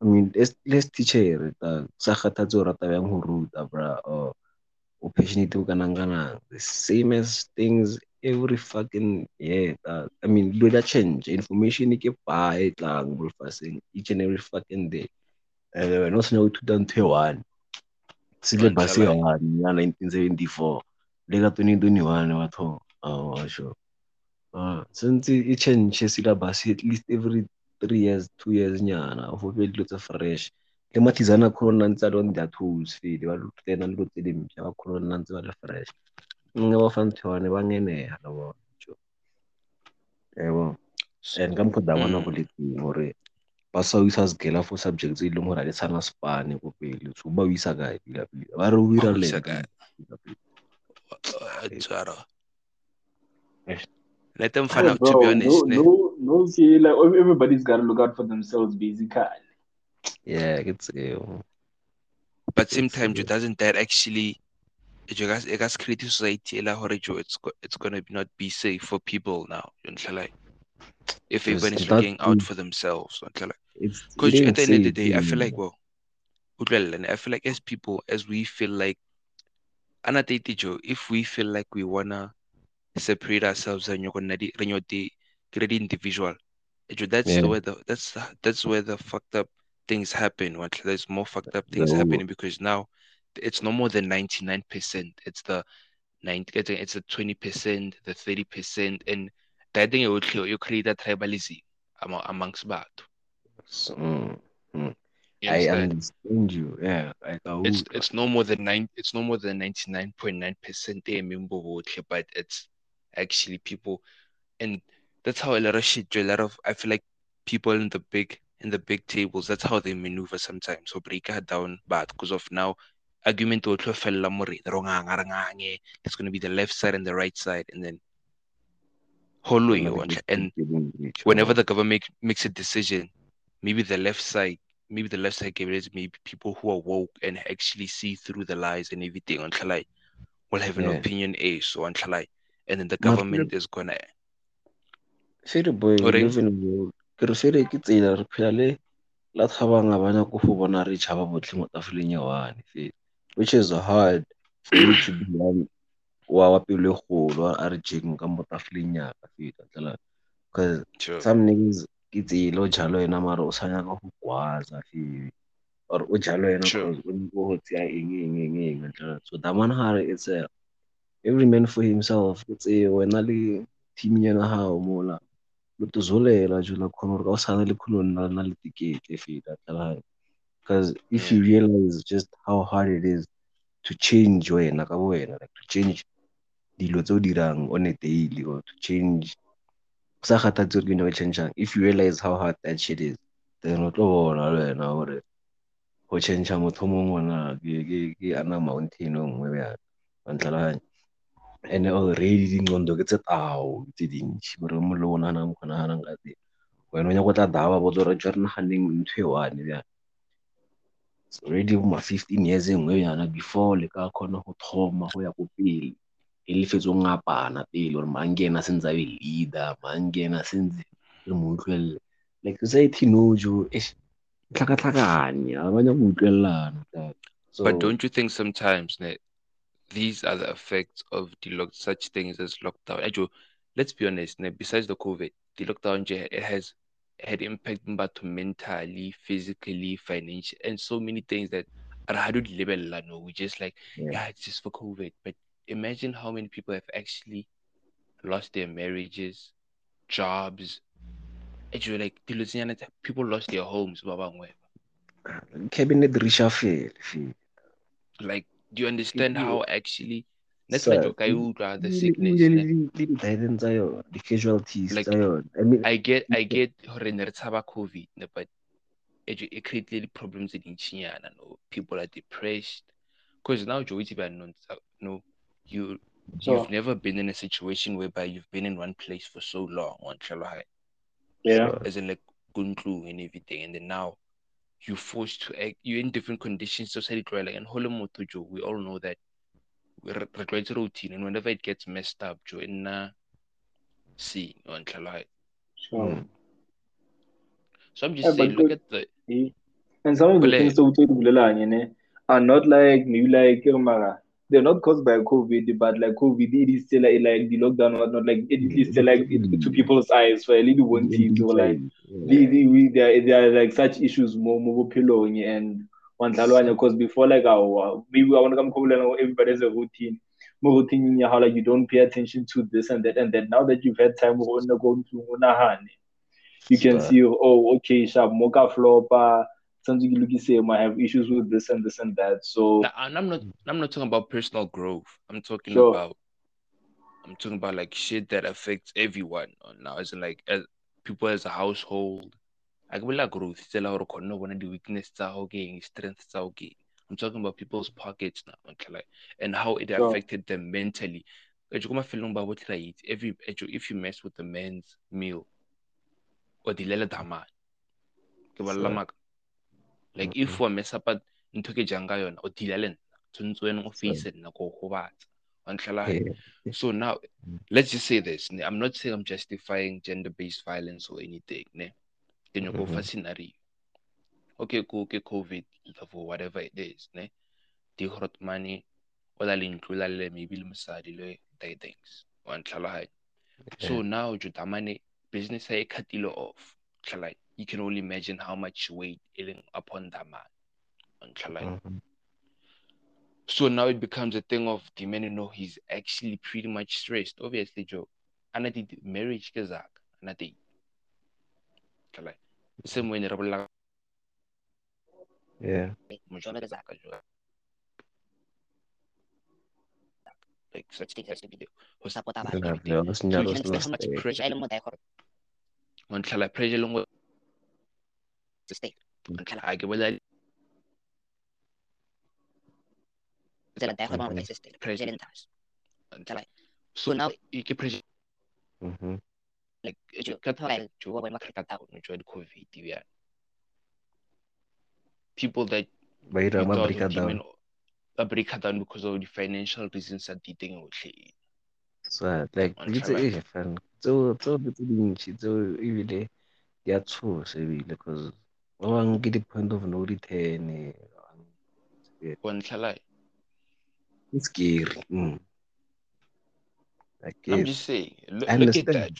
i mean let's, let's teach her ta sa kgathatse o rata yang ho ruta bra or o passionate o kanang the same as things every fucking year ta. I mean di a change information ke pa e tlang mo each and every fucking day and wena o senya o ithuta ntho e one. Syllabus e one ya 1974 le ka 2021 batho. Oh sure. Since e change syllabus at least every three years two years nyana go be dilo tse fresh. Le mathizana kgone nna ntse a le on their toes fele ba tsena dilo tse dimpšha ba kgone nna ntse ba le fresh. Nge ba fa ntho yone ba ngeneya le bona jo ebo and ka mokgwa da bona Mm. go le teng gore ba sa o isa sekela for subjects e leng gore a di tshwana spane ko pele so ba o isa kae pila pila ba re o Ba ira o isa land kae? pila pila. Tsara. Yes. Let them find out to be honest. no, no, no, see, like everybody's got to look out for themselves, basically. yeah ke tseo But same It's, time, Joe, doesn't that actually Joe, guys, it has created society la hore it's it's gonna be not be safe for people now. ntlhala. If everybody's and looking out for themselves. ntlhala. it's Because at the end of the day, I feel like, well, utlwela, I feel like as people, as we feel like, anatete Joe, if we feel like we wanna separate ourselves and you're gonna di individual, eh, Joe, that's Yeah. the way the that's the- that's where the fucked up things happen. What there's more fucked up things The- happening because now it's no more than ninety nine percent. It's the 90, it's it's the twenty percent, the thirty percent, and that thing will you create a tribalism among amongst batho. So, mm, mm. I understand? you. Yeah, like it's it's no more than nine it's no more than 99.9% but it's actually people and that's how a lot of shit a lot of i feel like people in the big in the big tables that's how they maneuver sometimes so break it down but because of now argument o tlo fella mo re ro nganga re ngange it's going to be the left side and the right side and then I'm you want- and whenever the government make, makes a decision, maybe the left side, maybe the left side gave it maybe people who are woke and actually see through the lies and everything on Chalai will have an Yeah. opinion A so on Chalai. and then the government is gonna Fere boy, O reng? live in mo- ke re fere ke tsela re phela le la thabang a bana go bona re tšhaba botlhe mo tafoleng ya one which is hard to be wa wa pelo e kgolo a re jeng ka mo tafoleng yaka fela tla because sure. some niggas ke tsela o jalo yena mara o sa nyaka go gwaza fela. Or o jalo cause o nyaka go tseya eng eng eng eng tla so that one hare it's a every man for himself o tse wena le team yana hao mola lo tozolela jo la khona gore ka o sana le khona nna na le tikete fela tla because if you mm. realize just how hard it is to change wena ka wena like to change dilo tse o dirang on a daily or to change. Sa kgathatse gore ke nyaka changeang. If you realize how hard that shit is then o tlo bona le wena gore go change motho o mongwe na. Ke ana mountain o nngwe bjang? Wa and already oh, dingqondo ke tse tao tse dintšhi gore mo le o naganang go naganang ka teng. Wena o nyaka go tla daba botse gore jwa re naganeng ntho e one already ma fifteen years e nngwe yana before le ka kgona go thoma go ya ko pele e le fetse ngapana pele gore mangena sentse a be leader mangena sentse re mo utlwelele like society no jo tlhakatlhakane ga ba nyaka go utlwelelana so But don't you think sometimes ne, these are the effects of the lock, such things as lockdown? Ajo, let's be honest, ne, besides the COVID, the lockdown it has had impact but mentally, physically, financially, and so many things that are hard to level. No, we just like Yeah. yeah, it's just for COVID. But imagine how many people have actually lost their marriages, jobs. Ajo, like dilo tse people lost their homes. cabinet reshuffle. Like, do you understand how actually? That's Sir, like okay, the sickness. e- ne? le di guidance tsa yona di casualties Like, i mean I get I get hore ne re COVID, but it, created problems in China. No, people are depressed. Because now Joey unknown. No, you So you've never been in a situation whereby you've been in one place for so long on High, yeah, Sure. as in like Guntlu and everything, and then now you're forced to act. You're in different conditions. Society like and Holomoto Joe. We all know that we're regulated routine, and whenever it gets messed up, Joe, in uh, see on High. sure. Mm. So I'm just Yeah, saying, look good. at the Eh, And some of the Bole- things that we bulelanye ne are not like maybe like eh, mara, they're not caused by COVID, but like COVID it is still like, like the lockdown was not like it is still like it, to people's eyes for a little one teeth or like the, the, we, there, there are like such issues more more pillow and one because before like our maybe I want to come come everybody has a routine more routine in how like you don't pay attention to this and that and then now that you've had time we're gonna go you can see oh okay sharp mocha flopper something you look say oh, might have issues with this and this and that so and I'm not I'm not talking about personal growth. I'm talking Sure. about I'm talking about like shit that affects everyone now. As in like as people as a household. I will like growth. It's like no one of the weakness okay, strength okay. I'm talking about people's pockets now, okay, like and how it Sure. affected them mentally. Like, you come feeling about what I eat. Every if you mess with the men's meal or the lela dama. ke bolela Sure. maka. Like if wa mess up at ntho ke jang ka yona o deala le nna. Tshwanetse wena o face nna ko go batsa wa ntlhala so now mm. let's just say this ne? i'm not saying i'm justifying gender-based violence or anything ne. Ke nyaka go mm-hmm. fa scenario. Okay ko ke covid for whatever it is ne. Di got money o la le ntlo la le maybe le mosadi le they things. Wa ntlhala so now jutamane business e cutile off. Ntlhala, you can only imagine how much weight is upon that man. Mhm. So now it becomes a thing of the man, you know, he's actually pretty much stressed. Obviously, Joe. And I did marriage kazak. And I did. Same way Yeah. mujona kazaka Joe. Like such thing has to be there. Ho support Yeah, abantu. yeah, that's So not- you that's can not understand how much safe. pressure Jalo mo tayo gore ntlhala pressure long to stay. ntlhala ha ke bolela Tsela tayo gore mo Mhm. tayo stay. Pressure. Jalo ntas. ntlhala so now ke pressure Mhm. like ka thora jo ba bona ka tao no jo di covid ya people that Ba ira you ma thought break would down. demon- ba break down because of the financial reasons that di teng otlhe So like On ke tse Chala. eh fan tseo so, ke tse dintšhi tseo ebile di a tshosa ebile cause ba bangwe ke di-point of no return eh, Chala. it's scary mm. I I'm eh, just saying. Look, look at that.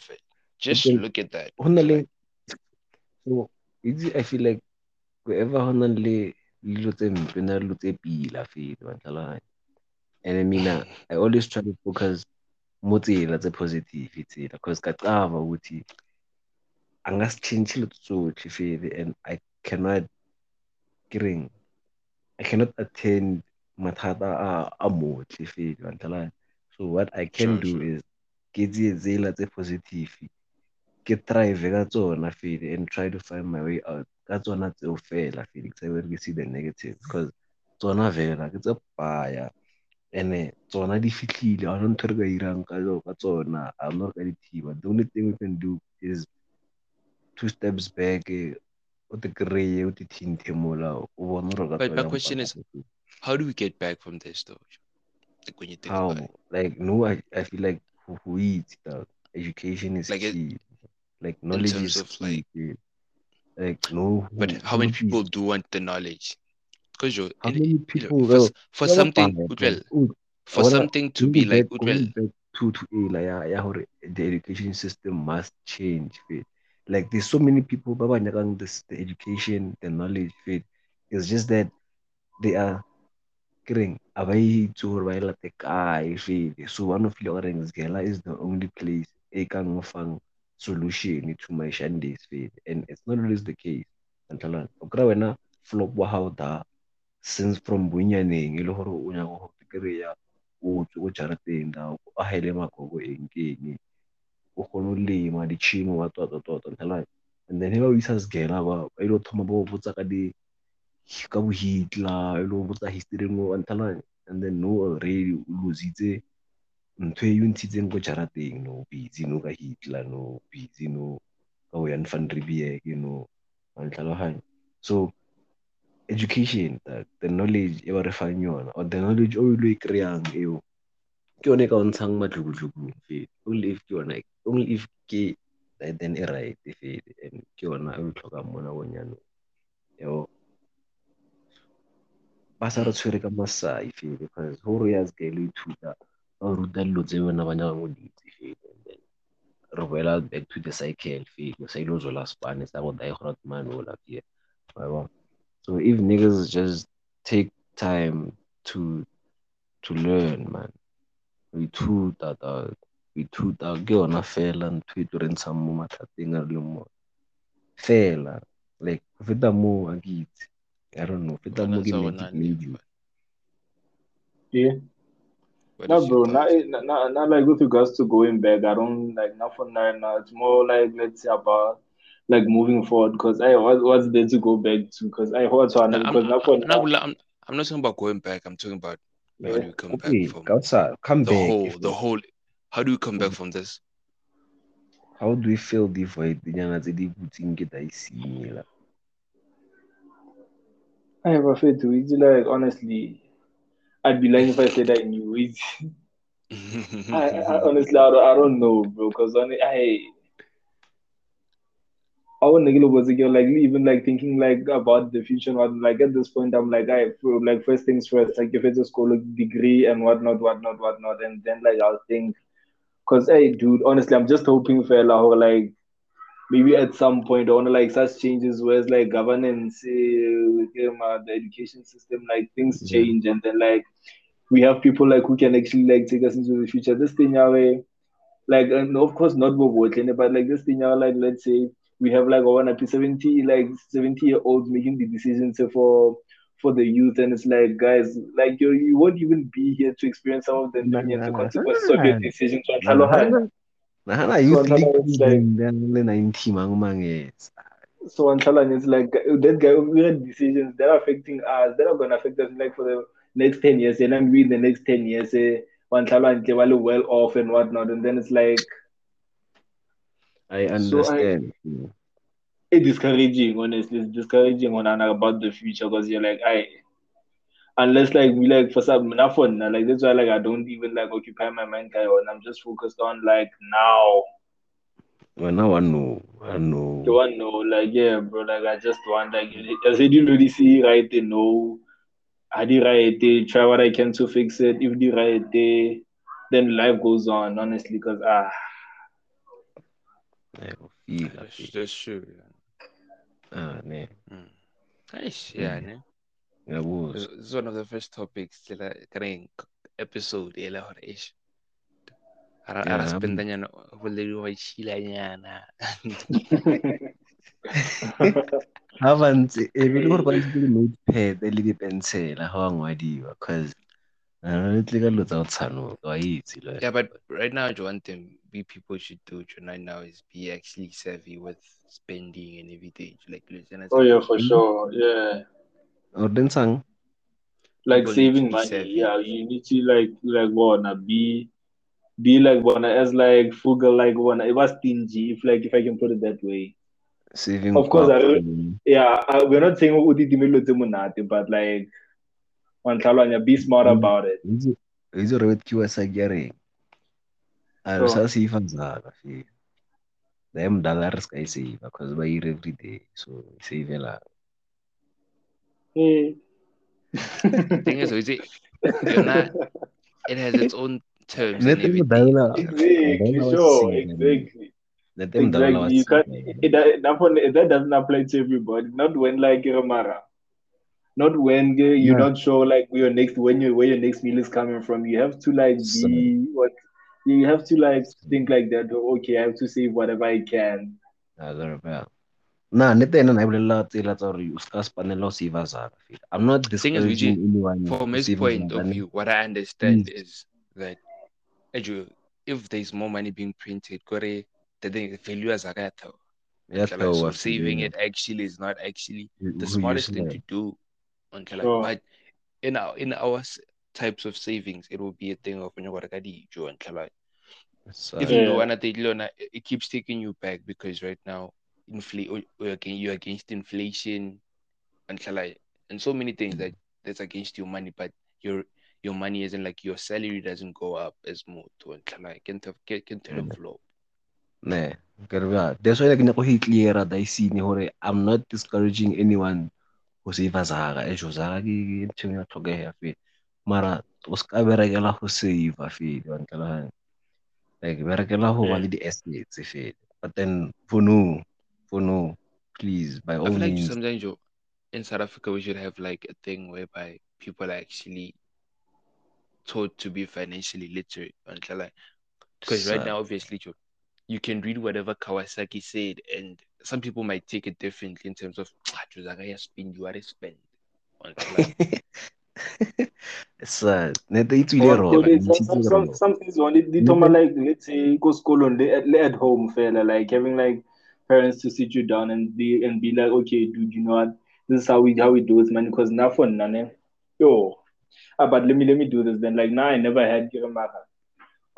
Just look at that. ho le so itse I feel like wherever ho na le dilo tse mpe na dilo tse pila feel wa tlhaloganya and mina uh, I always try to focus mo tsela tse positive tsela because kacava ukuthi angasitshintshi lutho tsotlhe feel and I cannot kidding I cannot attend mathata a motle feel wa tlhaloganya so what I can Sure, do sure. is ke tseye tsela tse positive ke thrive ka tsona feel and try to find my way out ka tsona tseo fela feel ke sa see the negative because tsona vela ke tse baya and tsona di fitlhile ga ntho re ka irang ka ka tsona a not ka di thiba. The only thing we can do is two steps back o te kry-e o te thinthe mola o bone gore But my question is, how do we get back from this though? Like when you think how about it. like no I, I feel like who, eats dog. education is Like it- like knowledge is of, key like- like no But who- how many people do want the knowledge? Because you're how in- many you know, people for, s- well, for ba something, paya, Utwel, bro. for something to be like going to to like ya hore the education system must change fit like there's so many people ba ba nyakang this the education the knowledge fit it's just that they are kidding away to fit so one of the orange gela is the only place e kang fang solution to my shandies fit and it's not always the case. Okra wena flop wa how da since from bonyaneng e le gore o nyaka go kry-a o tswe ko jarateng da o agele magogo eng ke eng kgone go lema ditšhimo wa tota and then he ba o isa segela ba ile go thoma ba go botsa ka di ka bo Hitler e le botsa history mo nthala and then no already o lositse ntho e o ntshitseng ko jarateng no busy no ka Hitler no busy no ka Jan van Riebeeck no ntlhaloganya so education the, the knowledge e ba re fang yona or the knowledge o ile e kry-ang eo ke yone e ka o ntshang matlhukutlhukung fela only if ke yona only if ke then e right fela and ke yona e o e tlhokang mo nakong yanong yo. Ba sa re tshwere ka masai fela because go re ya se le ithuta ba ruta dilo tse bona ba nyakang go di itse fela and then re boela back to the cycle fela. Sa ile o zola spane sa go dae gore mane o bona. So if niggas just take time to to learn, man, we too that we too that ke yona fela ntho e tlo re ntshang mo mathateng a re leng mo fela like go feta moo a ke itse I don't know feta moo ke Wena nne sa ke maybe Yeah. No, bro. Not, not, not not like with regards to going back. I don't like not for now. now. It's more like let's say about like moving forward. Because I what, what's there to go back to? Because I heard one. No, I'm, not for I'm, now. I'm, I'm not talking about going back. I'm talking about how Yeah. do you come back from Kausa, come the back whole, the whole. How do you come back Mhm. from this? how do we feel the void dinyana tse di butseng ke da isimela I have afraid to it. Like honestly, I'd be lying if I said I knew it. [laughs] I, I honestly I don't, I don't know, bro. Because I I want to was again like even like thinking like about the future and what like at this point I'm like I for, like first things first like if it's a school degree and whatnot whatnot whatnot and then like I'll think because hey dude honestly I'm just hoping for like, like maybe at some point I want to like such changes where it's like governance uh, within uh, the education system like things Yeah. change and then like we have people like who can actually like take us into the future this thing away like and of course not Bobo but like this thing like let's say we have like one up to 70 like 70 year olds making the decisions for for the youth and it's like guys like you you won't even be here to experience some of the Nah, the nah, consequences of your decisions So youth league it's like- 90 mang mang so it's like that guy we had decisions that are affecting us that are gonna affect us like for the next 10 years and then we in the next 10 years eh, one Talan well off and whatnot and then it's like I So I- understand. It's discouraging honestly it's discouraging when I'm about the future because you're like I unless like we like for some not for now, like that's why like I don't even like occupy my mind guy on I'm just focused on like now. Well, now I know. I know. You want to know, like, yeah, bro, like, I just want, like, I said, you really see right there, no. I did right there, try what I can to fix it. If the right there, then life goes on, honestly, because, ah, Yeah, feel, I That's, feel. that's true. Ah, ne. Mm. Eish, yeah, Mm. ne? Ngiyabuzwa. This this is one of the first topics ka reng episode e le hore ish. Ara Yeah, ara spenda nyana ho le wa chila nyana. Ha ba ntse e be le gore ba ntse le notepad le di-pencil ha wa ngwadiwa le tle ka dilo tsa go tshanoka wa itse le Yeah, but right now, the one thing we people should do right now is be actually savvy with spending and everything. Like, listen, oh, yeah, for sure, yeah. or then sang Like People saving money, savvy. yeah, you need to, like, like, wanna be, be like, wanna, as like, frugal, like, wanna, it was stingy, if, like, if I can put it that way. saving Of course, I Yeah, I, we're not saying o di dimelo tse monate, but like, one tlhaloganya, be smart about it. itse itse gore with Kiyosaki ya reng a re Sure. sa save zaka fela the mdala re ska e save because ba ire every day so save la Eh. thing is, is it, you're it has its own terms ne and te everything. mdala Exactly, Mdala wa sure, save, exactly. ne te mdala wa Exactly. You can't, save. it, that, that, doesn't apply to everybody. Not when like Mara. Not when you're Yeah. not sure like where your next when you where your next meal is coming from. You have to like be what you have to like think like that. Okay, I have to save whatever I can. Ah, gore ba na ena na bolelela tsela tsa gore o ska spanela ho save zaka fela i'm not Thing is, discouraging Vijay, anyone From his point of view, what I understand Please. is that Edu, if there's more money being printed, kore the thing value as a gata. Ya So saving it actually is not actually the who smartest thing to do until Sure. like, but in our in our types of savings it will be a thing of when you got dijo until like So, even though Yeah. one of the loan it keeps taking you back because right now inflate you're against you're against inflation until like and so many things that that's against your money but your your money isn't like your salary doesn't go up as more to until like can get can Mm. flow ne ke re ba that's why ke nyako go clear da isini hore i'm not discouraging anyone e ke ya tlhokega mara save like di-assets but then for no for no please by I all feel like sometimes you in South Africa we should have like a thing whereby people are actually taught to be financially literate because right now obviously Joe, you can read whatever Kiyosaki said and some people might take it differently in terms of "Ah, Joe, Zaka, ya spend you are spend until like sa nete tswile Or wrong they- some, ntshitse some, some, wrong. some things want it. They like let's say go school on the at, at home fella, like having like parents to sit you down and be and be like, okay, dude, you know what? This is how we how we do it, man. Because now for none, yo, ah, but let me let me do this. Then like now I never had Kiramaka.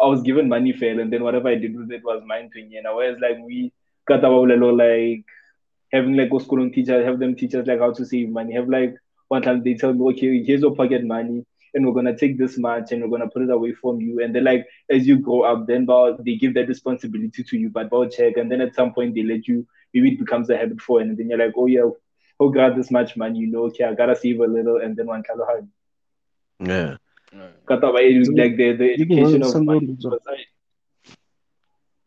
I was given money fail, and then whatever I did with it was mine to you know. Whereas like we got our little like having like go school and teachers have them teach us like how to save money. Have like one time they tell me, okay, here's your pocket money, and we're gonna take this much and we're gonna put it away from you. And then like as you grow up, then about they give that responsibility to you, but about check, and then at some point they let you maybe it becomes a habit for, and then you're like, oh yeah, oh god, this much money, you know, okay, I gotta save a little, and then one kind of yeah got about like the the education of some money.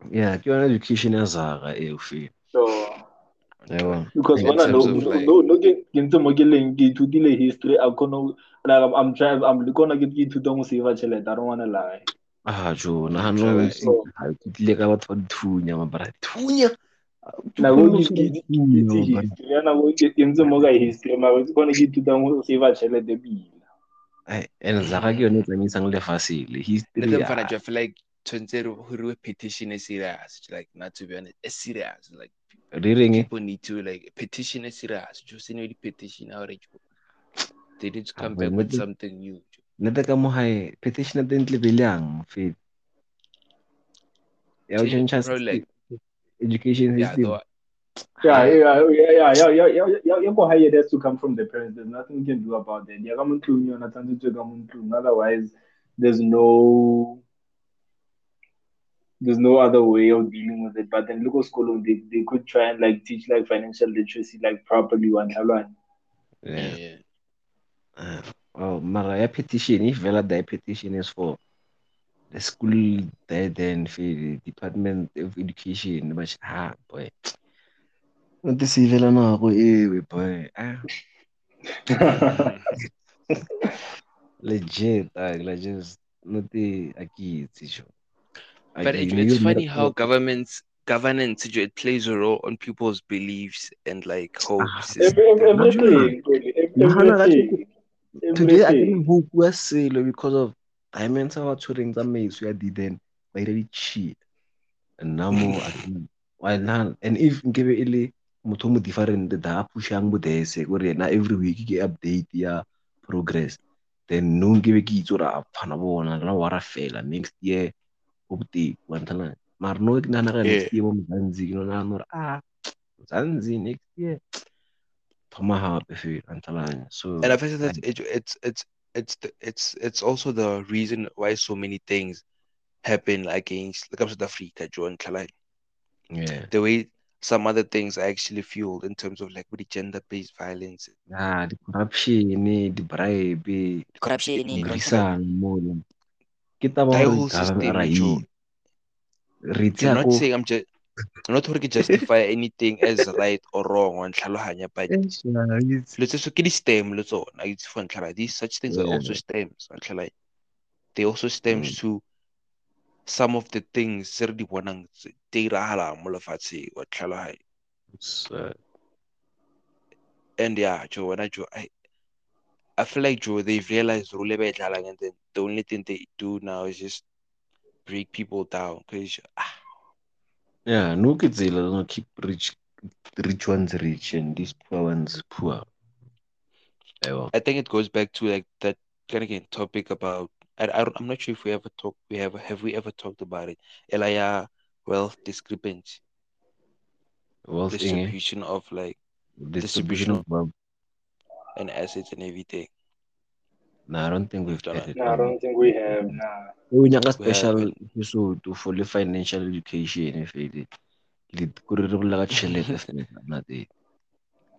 People- yeah ke yona education ya zaka eo fela So because In when I know terms of, no like- no no ke ke ntse mo ke leng ke ithutile history I kono like I'm, I'm trying I'm gonna get ke ithuta mo save tšhelete I don't wanna lie. Ah jo nagano try So- ke tlile ka batho ba dithunya mabara dithunya. Nako ke Dithunya, ke ke itse mabara. history ya nako ke ke ntse mo ka history mara ke kone ke ithuta mo save tšhelete pila. Ai, and zaka ke yone e tsamaisang lefatshe le history them find out I feel like tshwanetse re re petition is serious like not to be honest it's serious like re people need to like petition is serious just any petition out they need to Ah, come but back with maybe- something new nete ka mo gae petition ya teng tle belang fela ya go Change- change probably like education yeah system though Yeah, yeah, yeah, yeah, yeah, yeah, yeah, yeah, yeah, go higher. It has to come from the parents. There's nothing we can do about that. Yeah, come on, clue, you're not to come on, clue. Otherwise, there's no, there's no other way of dealing with it. But then local school, they, they could try and like teach like financial literacy like properly one one. Yeah. Yeah. Uh, oh, mara ya petition, if vela the petition is for the school there then for the Department of Education, but ah boy. Not the civil na ako eh, boy. Ah, legit, ah, like just not the akitsi sure. But it, it's funny how governments governance it plays a role on people's beliefs and like hopes. Every, every, everything, Nahana ka everything, today I everything. didn't book was selo because of diamonds are tshwereng tsa maiso ya diden ba ira di cheat and now mo I [laughs] think why now and if nkebe e le motho mo different da a pushang bodese gore yena every week ke update ya progress then no nkebe ke itse gore a phana bona rena wa ra fela next year o boteng wa mara no ke nagana ka next year mo mzanzi ke no nagana gore ah mzanzi next year. Thoma hape fela ntlhalanya so And I think that it, it's it's it's the, it's it's also the reason why so many things happen against like South Africa, John like yeah. The way some other things are actually fueled in terms of like with the gender-based violence. ah di corruption di bribe corruption di kita mau rai. ritse not saying I'm just I'm not going to justify [laughs] anything as right or wrong on tlhalohanya but lo tse so ke di-stem lo tsona itse for ntlhala these such things yeah. are also stems on tlhala they also stems mm. to some of the things tse re di bonang tse di iragalang mo lefatsheng wa tlhalohanya and yeah jo wena jo I feel like Joe they've realized rule e dlalang, and then the only thing they do now is just break people down because ah, yeah no ke tsela no keep rich rich ones rich and these poor ones poor. I think it goes back to like that kind of again topic about I, I I'm not sure if we ever talked we have have we ever talked about it. Elaya wealth discrepancy. Wealth distribution of like distribution of wealth and assets and everything. Nah, I don't think we've, done it. Nah, I don't think we have. Nah. We need a special episode to fully financial education if it did. The [laughs]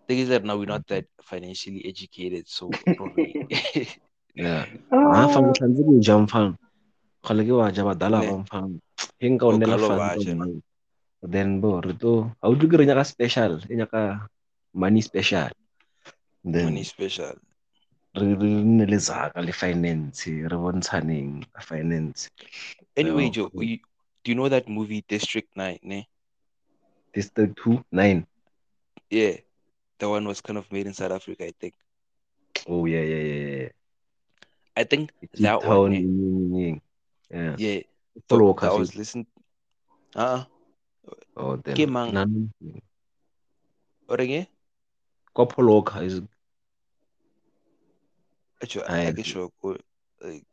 thing is that now we're not that financially educated, so probably. [laughs] yeah. Ah, mhlanzi kuja mfana. Khale ke waja badala ba mfana. Ke nka onela. Then bo re to ha o tlhoke re nyaka special, e nyaka money special then money special. re nne le zaka le finance re bontshaneng finance. Anyway Yeah. Joe you, do you know that movie District 9 ne? district 2 9 yeah the one was kind of made in South Africa I think. Oh yeah yeah yeah yeah. I think Cape that one ne? in yeah. Yeah. Follow the, I was listening uh oh then Ke mang? nan or again? Ko pholoka is Aye. I sure go like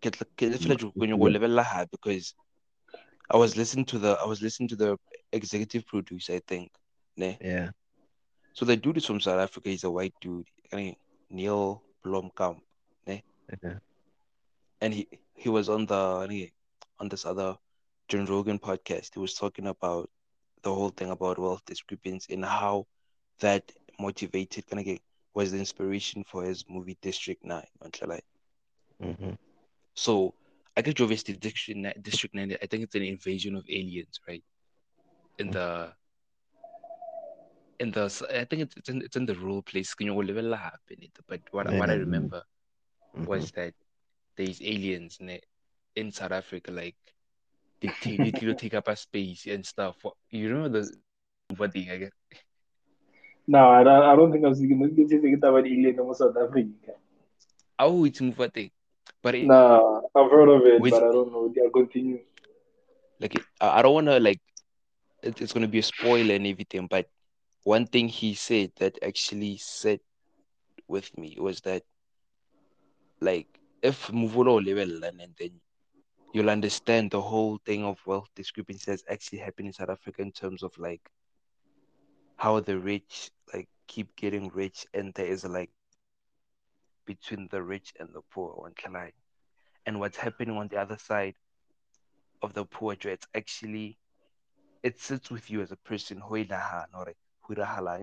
get get feel like you go level high because I was listening to the I was listening to the executive producer I think ne? yeah so the dude is from South Africa he's a white dude Neil Blomkamp Né? yeah and he he was on the on this other John Rogan podcast. He was talking about the whole thing about wealth discrepancy and how that motivated kind of was the inspiration for his movie District Nine. until like mhm so. I get obviously District Nine, District Nine. I think it's an invasion of aliens, right? In mm. the in the I think it's it's in, it's in the rule place. Can you level happen it? But what what I Yeah. remember was mm-hmm. that there's aliens ne, in South Africa, like they take they take up a space and stuff. You remember the what thing I guess? No, I don't, I don't think I'm thinking. Let's just think about alien in South Africa. Oh, it's move thing, but it, No, I've heard of it, but I don't know. Yeah, continue. like I don't want to like it, it's gonna be a spoiler and everything. But one thing he said that actually said with me was that like if Muvulo level and then you'll understand the whole thing of wealth discrepancy that's actually happening in South Africa in terms of like how the rich like keep getting rich and there is like between the rich and the poor one can I and what's happening on the other side of the poor it's actually it sits with you as a person. In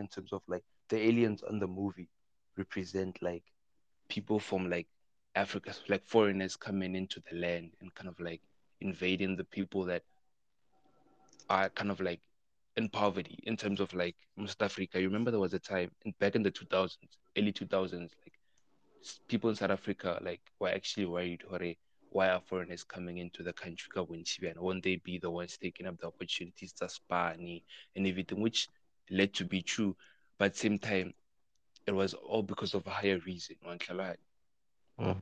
terms of like the aliens on the movie represent like people from like Africa, like foreigners coming into the land and kind of like invading the people that are kind of like in poverty in terms of like South Africa. You remember there was a time in, back in the 2000s, early 2000s, like people in South Africa like were actually worried, hore, why are foreigners coming into the country? bjana? Won't they be the ones taking up the opportunities to Spani and everything, which led to be true. But at the same time, it was all because of a higher reason. Mm.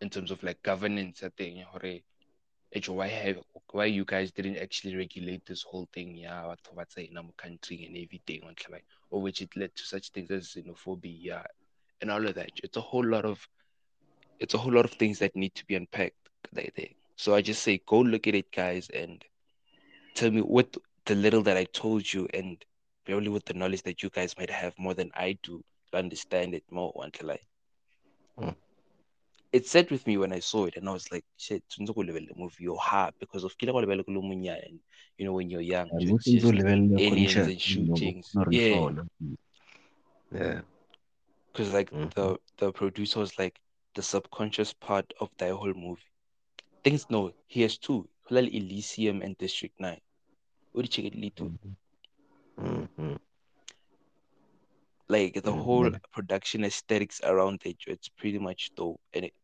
In terms of like governance, I think, hore, why have why you guys didn't actually regulate this whole thing, yeah, batho ba in our country and everything, or which it led to such things as xenophobia yeah, and all of that. It's a whole lot of it's a whole lot of things that need to be unpacked there. there. So I just say go look at it, guys, and tell me what the little that I told you and probably with the knowledge that you guys might have more than I do to understand it more until I Mm. It sat with me when I saw it and I was like, shit, tshwanetse go lebelela the movie yo hard because of kile go lebelela ke le monyane and you know when you're young, And it's just aliens and you know, shootings. Yeah. reform, Yeah. because like Mhm. the the producer was like the subconscious part of the whole movie. Things no, he has two. Hulal Elysium and District Nine. What did you get lead to? Mhm. Like the Mm, whole production aesthetics around it, it's pretty much dope. And it it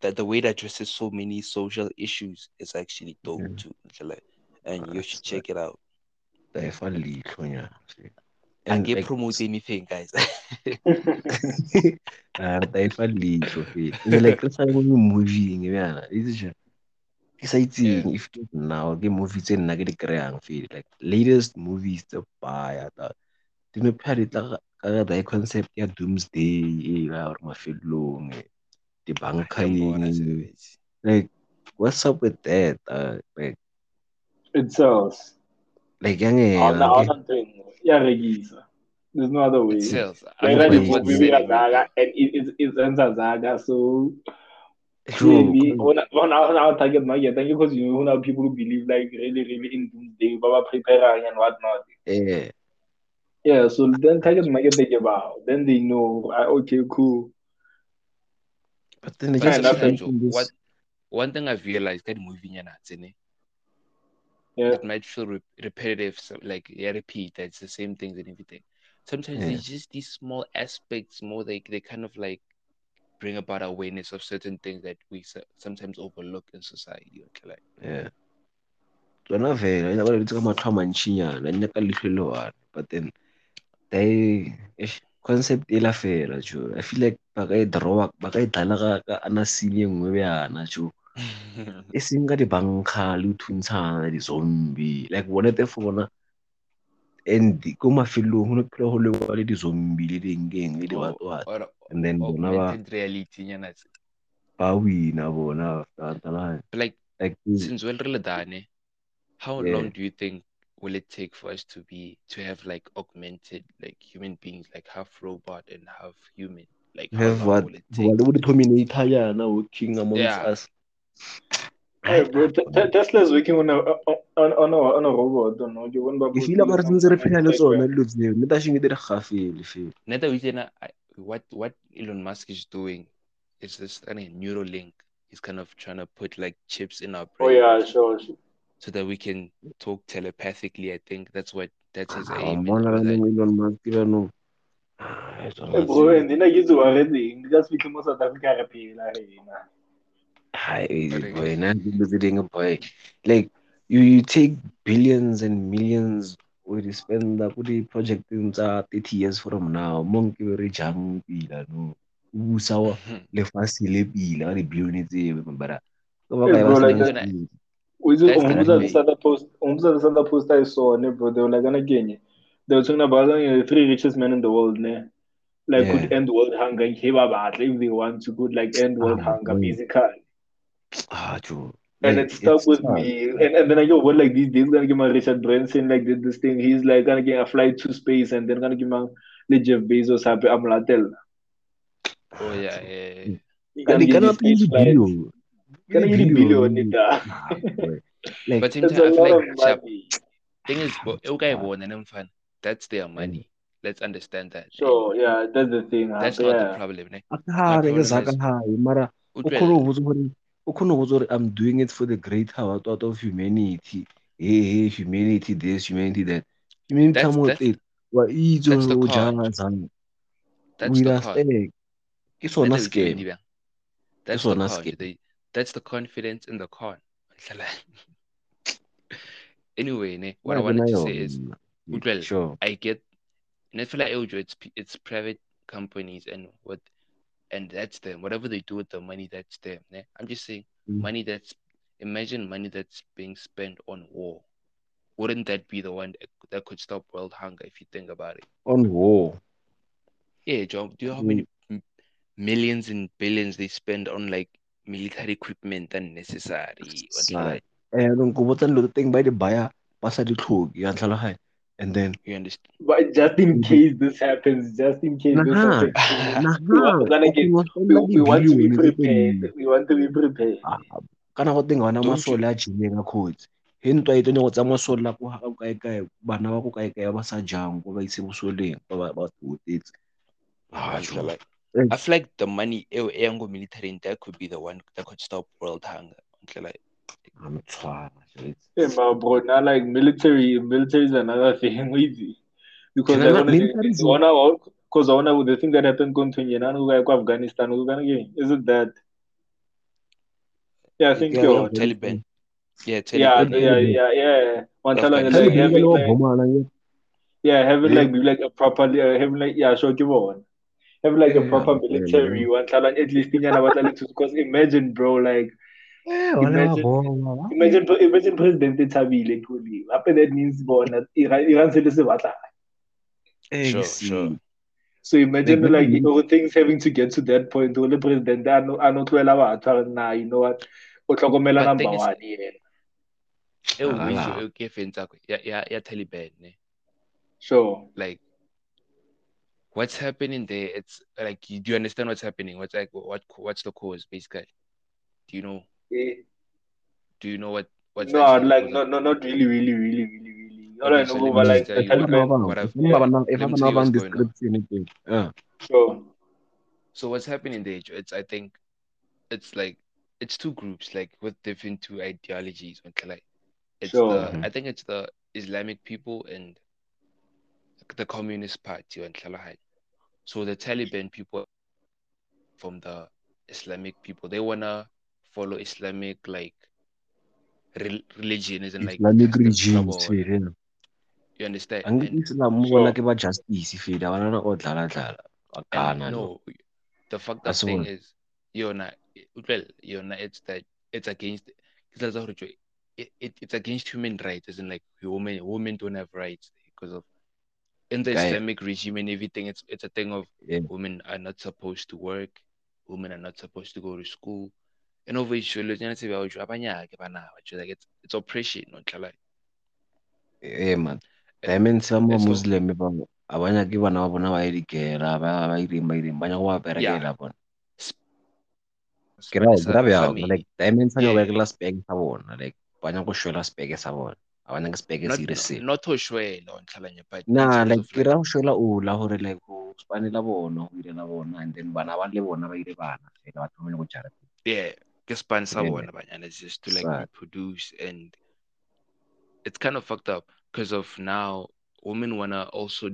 that the way it addresses so many social issues is actually dope Yeah. too. Like, and you should check it out. They fall leihlo nya. see. I And can't like promote anything, guys. they fall leihlo like sa le mo movie. It's just ke sa if it now ke movie nna ke di kry-ang like latest movies tse baya ta di no phela di tla ka ka the concept ya doomsday e ya gore mafelong di Ya bankeng mbona eh, like what's up with that uh, like It sells. like yang All ena all ke that thing. Yeah, regisa. There's no other It way. sells. I Like mean, that but is what's movie selling right Zaga now? and it is it's ends Zaga. So true clearly, cause- when when our our target market, thank you because you know now people who believe like really really in doomsday, Baba preparing and whatnot. yeah Yeah, so then target market they give out. Then they know. ah, Okay, cool. But then they But just Fair keep enough. sometimes making what one thing I've realized that movie nyana tsene, Yeah. it might feel re- repetitive, so like yeah, repeat. It's the same things and everything. Sometimes Yeah. there's just these small aspects, more like they kind of like bring about awareness of certain things that we sometimes overlook in society. Okay, like yeah tsona fela ena ba le ka matlho a mantšhinyana nyaka letlho le one but then they eish, concept e la fela jo i feel like ba ka e drawa ba ka e dlala ka ka ana scene e nngwe bjana jo [laughs] e seng ka dibankga le thuntshana di-zombie like bone te for bona and ko mafelong ho no phela ho lewa le di-zombie le dengkeng le oh, or, dibatwatsi oh, oh, and then bona ba reality nyana tse. ba wina bona like like since we're really done, how Yeah. long do you think will it take for us to be to have like augmented like human beings, like half robot and half human? Like have long what will it ho ba take? le bo di-terminator yana working amongst Yeah. us Hey, bro, Te- Te- Tesla's working on a on on a on a robot. Don't know. You won't ke feel gore be sentse re phela le tsone dilo tseo mme ta shenge di re gafele fela Another reason I, I- what what Elon Musk is doing is this kind of Neuralink. He's kind of trying to put like chips in our brain. Oh yeah, sure. sure. so that we can talk telepathically. I think that's what that's his Ah, aim. wa And mmona all that. jaanong Elon Musk jaanong Ah, e tsona Hey, bro, tseo. and then I get to already. Just because most of Africa are paying like nah. Hai, Correct. boy na dilo tse boy like you, you take billions and millions o di spenda ko di-projecteng tsa thirty years from now mo nke be re jang pila no o busa wa lefatshe le pila ka di-billion tseo bara ke ba bro, ba like senang that- speed. We just That's on gonna the be- other post on the post I saw, ne, bro. They were like gonna gain They were talking about uh, the three richest men in the world, ne? Like could end world hunger he about if they want to could like end world Ah, hunger boy. basically. ah jo and Hey, it stuck it's with tough. me. And, and then I go, what like these days gonna give my Richard Branson like did this thing. He's like gonna get a flight to space and then gonna give my like Jeff Bezos happy I'm Oh yeah, yeah. yeah. He Kan gonna di get kana his pili space Gonna get a billion in there. Nah, boy. Like But same That's time, feel like of sharp, money. thing is, bo- okay, born and fun. That's their money. Let's understand that. So yeah, that's the thing. Uh, that's happy, not the problem, ne? akahare ke problem zaka is- hayi mara o Utlwela. kgone go botsa gore o kgone go botsa gore i'm doing it for the greater out out of humanity hey hey humanity this humanity that humanity That's- mo that's- teng wa itse that's the gore o con. jang jang That's the understand con. ke sona scam? That's the sona con. scam. They- That's the confidence in the con. [laughs] anyway, ne, what I Wa ke wanted to say is, yona. utlwela, sure I get, like Eljo, it's it's private companies and what, and that's them. Whatever they do with the money, that's them. Ne? I'm just saying, Mm. money that's imagine money that's being spent on war. Wouldn't that be the one that, could stop world hunger if you think about it? on war Yeah, John. Do you know how Mm. many millions and billions they spend on like military equipment unnecessary? Like, and go botsa dilo tse teng ba di baya ba sa di tlhoke ya tlhaloganya and then you understand? But just in case this happens, just in case this Nah, happens, nah, we want- gonna we, we want to be prepared. teng. We want to be prepared. Ah, ka nako teng ga ona Don't masole a jileng a kgotsi he ntwa e tsone go tsaya masole la ko ga kae-kae bana ba ko kae-kae ba sa jang ko ba ise bosoleng ba ba ba otetse Ah, I feel like Like- I feel like the money eh, eh, ngo military and that could be the one that could stop world hunger. Until like I'm trying. It's- Yeah, my bro. Now, like military, military is another [laughs] thing, easy. Because I they're not- gonna military is- because I wanna the thing that happened going to Afghanistan, who's gonna get? Is it that? Yeah, I think Yeah, you're. Taliban. Yeah, Yeah, Taliban. yeah, yeah, yeah. One time, like, Afghanistan. Taliban having like, bomana le- yeah, having Yeah. like maybe like a proper, uh, having like yeah, sure, give on. Having like a Yeah. proper Yeah, military, yeah. one time, like, at least in because imagine, bro, like wale ba Imagine- bomba. imagine imagine President Thabile Tuli. After that means born Iran Iran se le se batla. Eh, Sure, sure. So imagine Like, like, you know things having to get to that point. Only president I know I know tlohela batho nah, you know what? O tlhokomela number one yeah. Eh, Ah, wish Taliban. Ne? Sure. Like what's happening there? It's like you do you understand what's happening? What's like what what's the cause basically? Do you know? Eh, Do you know what what's no, actually the like cause no, no, not really, really, really, really, really. All I Okay, so know let about like the tell you what- Taliban. If I'm not- if Let me I'm tell you not what's going on. description, it- uh, Sure. So what's happening there? It's I think it's like it's two groups like with different two ideologies. Okay, like it's Sure. the I think it's the Islamic people and the Communist Party and Tlalahai. So the Taliban people from the Islamic people they wanna follow Islamic like re- religion isn't like Islamic regime trouble. fela. You understand? Angithi And- Islam mo Sure. bona ke ba justice fela ba na o dlala dlala wa And kana lo. no, the up That's thing what- is, you're not, well, you're not, it's that, it's against, it's like, it, it, it's against human rights, isn't like women, women don't have rights because of, in the Guy- Islamic regime and everything, it's, it's a thing of Yeah. women are not supposed to work, women are not supposed to go to school. And over here, like, it's, it's oppression, not like, Eh man. And- Diamonds ba mo Muslim ba a banya ke bana ba bona ba edikela ba ba ireng ba ireng ba go berekela bona. Ke ra ke ra bjao, like ba nya go Yeah. berekela spec sa bona like ba go shwela spec sa bona. A banya ke spec se ire se. not to shwela, on Tlhalanya, but in like ke ra go shwela o la gore like go spanela bona go irela bona and then bana ba le bona ba ire bana fela ba thomile go jara. yeah, Yeah. one banyana it's just to like Sad. reproduce and it's kind of fucked up because of now women wanna also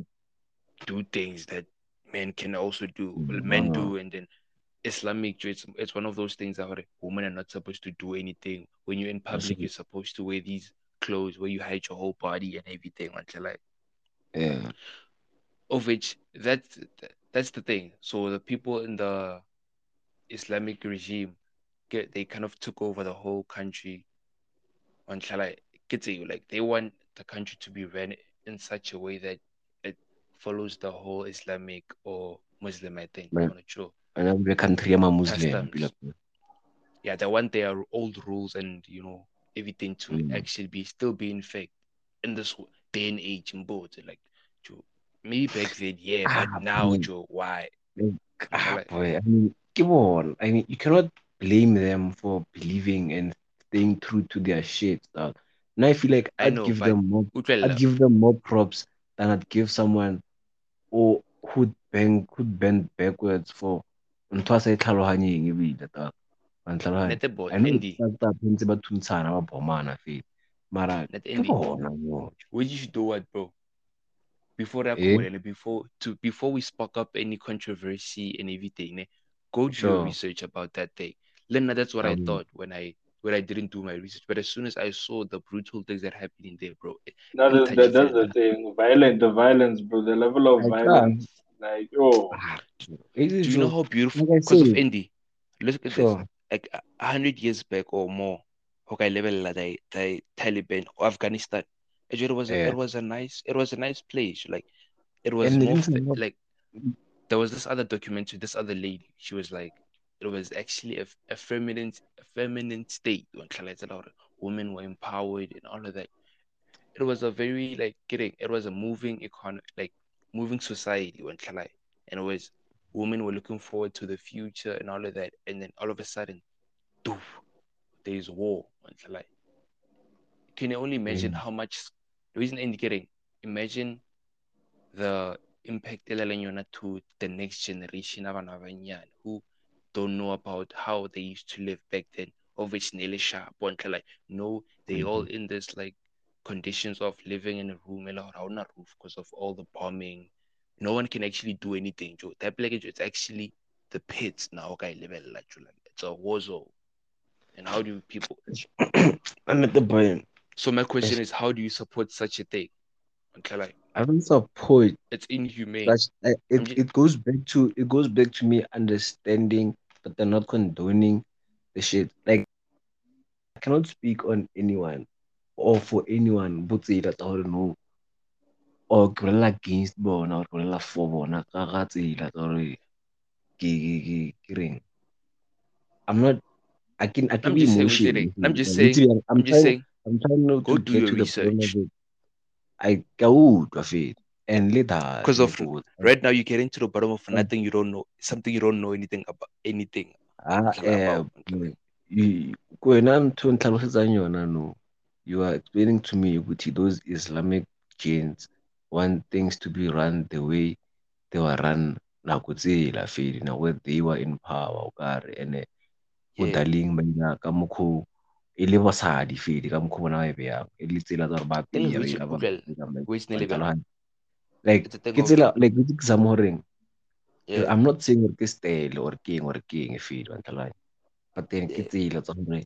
do things that men can also do well, men do and then Islamic it's it's one of those things that women are not supposed to do anything when you're in public you're supposed to wear these clothes where you hide your whole body and everything until like Yeah. of which that's that's the thing. So the people in the Islamic regime get they kind of took over the whole country I get you like they want the country to be run in such a way that it follows the whole Islamic or Muslim I think. Right. I'm not sure. Bana be country ya ma Muslim yeah, they want their old rules and you know everything to Mm. actually be still be in effect in this day and age in both. Like, Joe, maybe back [sighs] then, yeah, Ah, but now. Joe, why? Ah, Like- boy, I mean, come on. I mean, you cannot blame them for believing and staying true to their shit. dog. Now I feel like I I'd know, give them more. Utlwella, I'd give them more props than I'd give someone or who'd bang who'd bend backwards for ntho a sa e tlhaloganyeng ebile dog. Wa ntlhaloganya? Nete boy, I know Andy, it's fucked up ntse ba thuntshana ba bomana fela. Mara ke bona what you should do what, bro? Before that Eh? call and before to before we spark up any controversy and everything, go do your research about that thing. Lena, that's what I I will. thought when I when I didn't do my research. But as soon as I saw the brutal things that happened in there, bro, it, No, it that, that's the thing. Violent, the violence, bro. The level of I can't. violence, like, oh, Ah, it is Do you know how beautiful? like Because of said, Indy, look at this. Like a a hundred years back or more, okay, level like the, the Taliban or Afghanistan. It was a, Yeah. it was a nice it was a nice place. Like it was And more listen, fa- look- like there was this other documentary, this other lady. She was like, it was actually a, a feminine a feminine state. when Khaled allowed it. Women were empowered and all of that. It was a very like getting it was a moving economy like moving society when Khaled and it was women were looking forward to the future and all of that. And then all of a sudden, doof, there's war on Khaled. Can you only imagine Mm. how much the reason indicating imagine the impact to the next generation abanyane who don't know about how they used to live back then. Obviously sharp one like no they all mm-hmm. in this like conditions of living in a room around a roof because of all the bombing. No one can actually do anything Joe. that like is actually the pits. Now okay level like it's a war zone. And how do people [coughs] I'm at the point. so my question is how do you support such a thing? Okay like I don't support it's inhumane. I, it, it goes back to it goes back to me understanding, but they're not condoning the shit. Like I cannot speak on anyone or for anyone. But say that I don't know. Or bolela against bona or bolela for bona. I'm not. I can I can I'm be emotional. I'm just saying- I'm, I'm just trying, saying I'm trying not go to do get your to the point research. of it. I ka utlwa fela and that because of go. right now you're getting to the bottom of Mm. nothing you don't know something you don't know anything about anything Ah, eh, about, ntlha boy, you- wena ntho o ntlhalosetsang yona no. You are explaining to me ukuthi those islamic genes want things to be run the way they were run nako tsela fedi na where they were in power o kare ene go daleng ba ka mokgo e le basadi fedi ka mokgo bona ba e beyang e le tsela tsa gore ba like It's a thing ke tsela like ke sa mo yeah. I'm not saying gore ke style or ke eng or ke eng fedi wa ntlhaloganya but then ke tsela tsa gore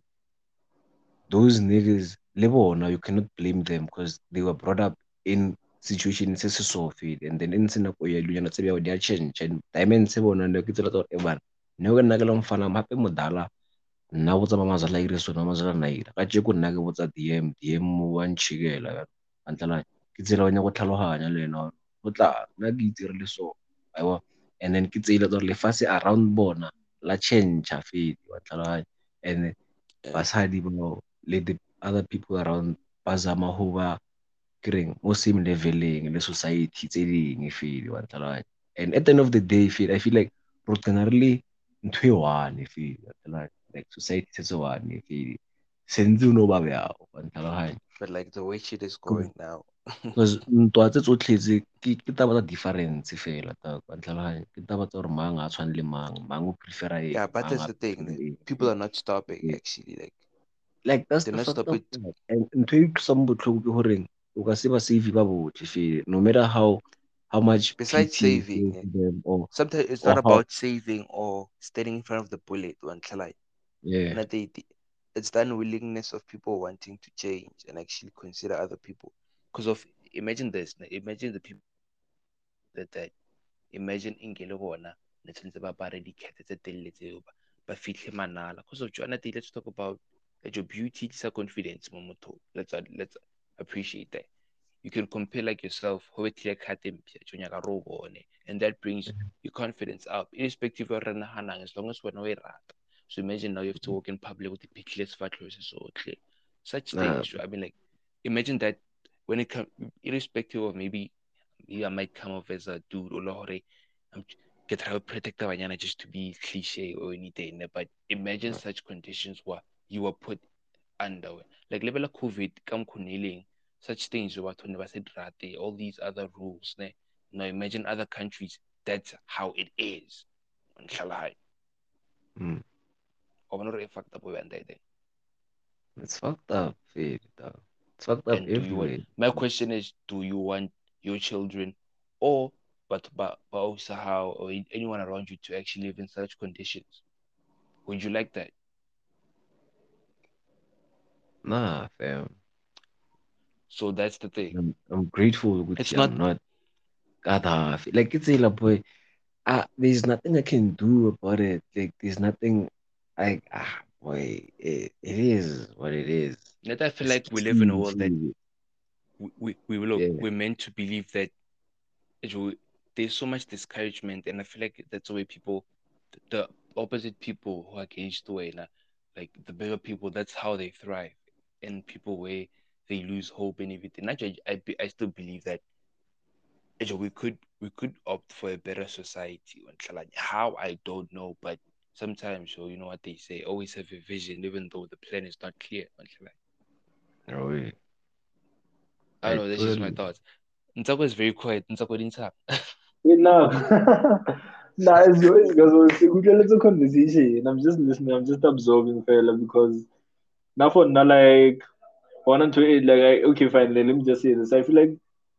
those niggas le bona you cannot blame them because they were brought up in situation se se so fedi and then e ntse nako ya dilunyana tse bjao di a change and diamond se bona ne ke tsela tsa gore e bana ne ke nna ke le mfana hape modala nna botsa mamazala ire sona mamazala na ira ka tje ko nna ke botsa dm dm wa ntšhikela wa ntlhaloganya ke tsela wa nya go tlhaloganya le ena go tla nna ke itse le so aiwa and then ke tsa gore lefatshe around bona la change fedi wa tlhaloganya and basadi bao le the other people around ba zama go ba kereng mo same leveleng le society tse dingwe fedi wa ntlhaloganya and at the end of the day fedi i feel like ro qena re le ntho e one fedi wa ntlhaloganya like society se se one fedi sentse o no ba bjao wa ntlhaloganya but like the way shit is going now because ntwa tse tsotlhe ke taba tsa difference fela ta wa ntlhaloganya ke taba tsa gore mang a tshwane le mang mang o prefera eng yeah but that's the thing people are not stopping Yeah. actually like like that's They're the not fucked up stupid. part. and ntho e utlwisang botlhoko ke goreng o ka se ba save ba botlhe fela no matter how how much Besides saving, them or sometimes it's Or not how- about saving or standing in front of the bullet one like yeah Not the, the- it's the unwillingness of people wanting to change and actually consider other people. Because of imagine this, imagine the people that that imagine ingele bona ne tshwanetse ba apare dikgethe tse telele tseo ba ba fitlhe manala. Because of Joanna, let's talk about that your beauty is a confidence mo mothong. Let's let's appreciate that. You can compare like yourself, how clear cut and that brings mm-hmm. your confidence up, irrespective of re nahanang, as long as when we rata. So imagine now you have to mm-hmm. walk in public with the pickless fat clothes so clear. Such things. I mean, like, imagine that when it comes, irrespective of maybe, maybe I might come off as a dude or lore, I'm get how protect banyana just to be cliche or anything. Eh, but imagine such conditions where you were put under. Like level of COVID, come corneling, such things what never said rate, all these other rules. Ne? Now imagine other countries, that's how it is. Mm. Or fucked up way and there. It's fucked up, eh, feel dog. It's fucked up And do everywhere. my question is, do you want your children or but but but also how or anyone around you to actually live in such conditions? Would you like that? Nah, fam. So that's the thing. I'm, I'm grateful with It's you. not- I'm not God, like it's a boy. Ah, there's nothing I can do about it. Like there's nothing like ah boy, it, it is what it is. Yet I feel like we live in a world that we, we, we look Yeah. we're meant to believe that it there's so much discouragement and I feel like that's the way people the opposite people who are against the way like the bigger people that's how they thrive and people where they lose hope and everything. Actually, I, I still believe that actually, we could we could opt for a better society how I don't know but sometimes so you know what they say always have a vision even though the plan is not clear like, Oh. I don't know that's just my totally- thoughts Ntako is very quiet Ntako didn't talk Enough. [laughs] nah, it's good because we get a little conversation. and I'm just listening. I'm just absorbing, fella, because now for now, like one and two eight, like I, okay, fine. Let me just say this. I feel like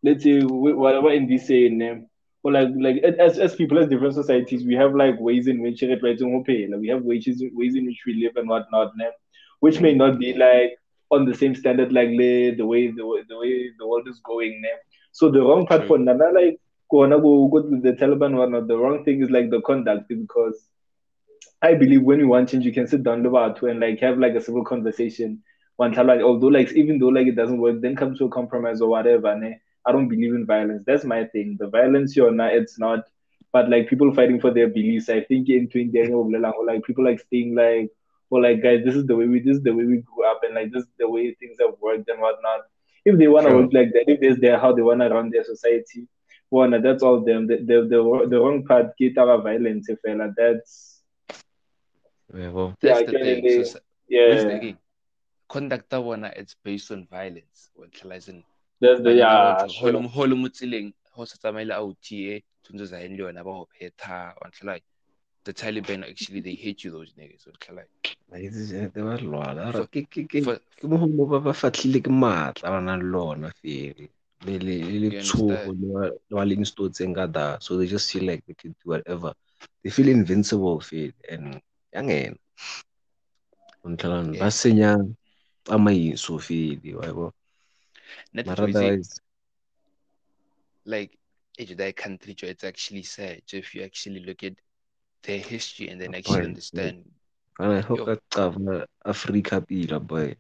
let's say wh- whatever in this saying, eh, or like like as as people as different societies, we have like ways in which it right to pay. Like we have ways ways in which we live and whatnot, né? which may not be like on the same standard like the way the way the way the world is going. Né? So the wrong part True. for Nana, like gonna go go to the Taliban or whatnot. The wrong thing is like the conduct because I believe when you want change, you can sit down about and like have like a civil conversation. One time, like although like even though like it doesn't work, then come to a compromise or whatever. Ne? I don't believe in violence. That's my thing. The violence you're not, it's not. But like people fighting for their beliefs, I think in between Daniel or like people like staying like, or like guys, this is the way we this is the way we grew up and like this is the way things have worked and whatnot. If they wanna Sure. work like that, if there's their how they wanna run their society, one that's all them. The the the, the wrong part, get our violence, if like that's Yeah, well, that's eh. Yeah, the thing they- so, yeah. Where's the again? Conduct that one it's based on violence when tlalazin That's the yeah. holo Sure. holo mo tseleng ho sa tsamaile a OTA eh, tshwanetse za le yona ba ho phetha on like the Taliban actually they hate you those niggas so like like, they were lwala. For- Ke ke ke ke moholo ba ba fatlhile ke matla ba nang feel. Le le le You le wa- leng stotseng ka da. So they just feel like they can do whatever. They feel invincible feel and yangena. Untlhala Yeah. ba senya tsamaiso feel wa bo. not Mara for like age that country it's actually sad so if you actually look at their history and then Oh, actually boy, understand Ana ho Yo. ka qava Africa pila boy.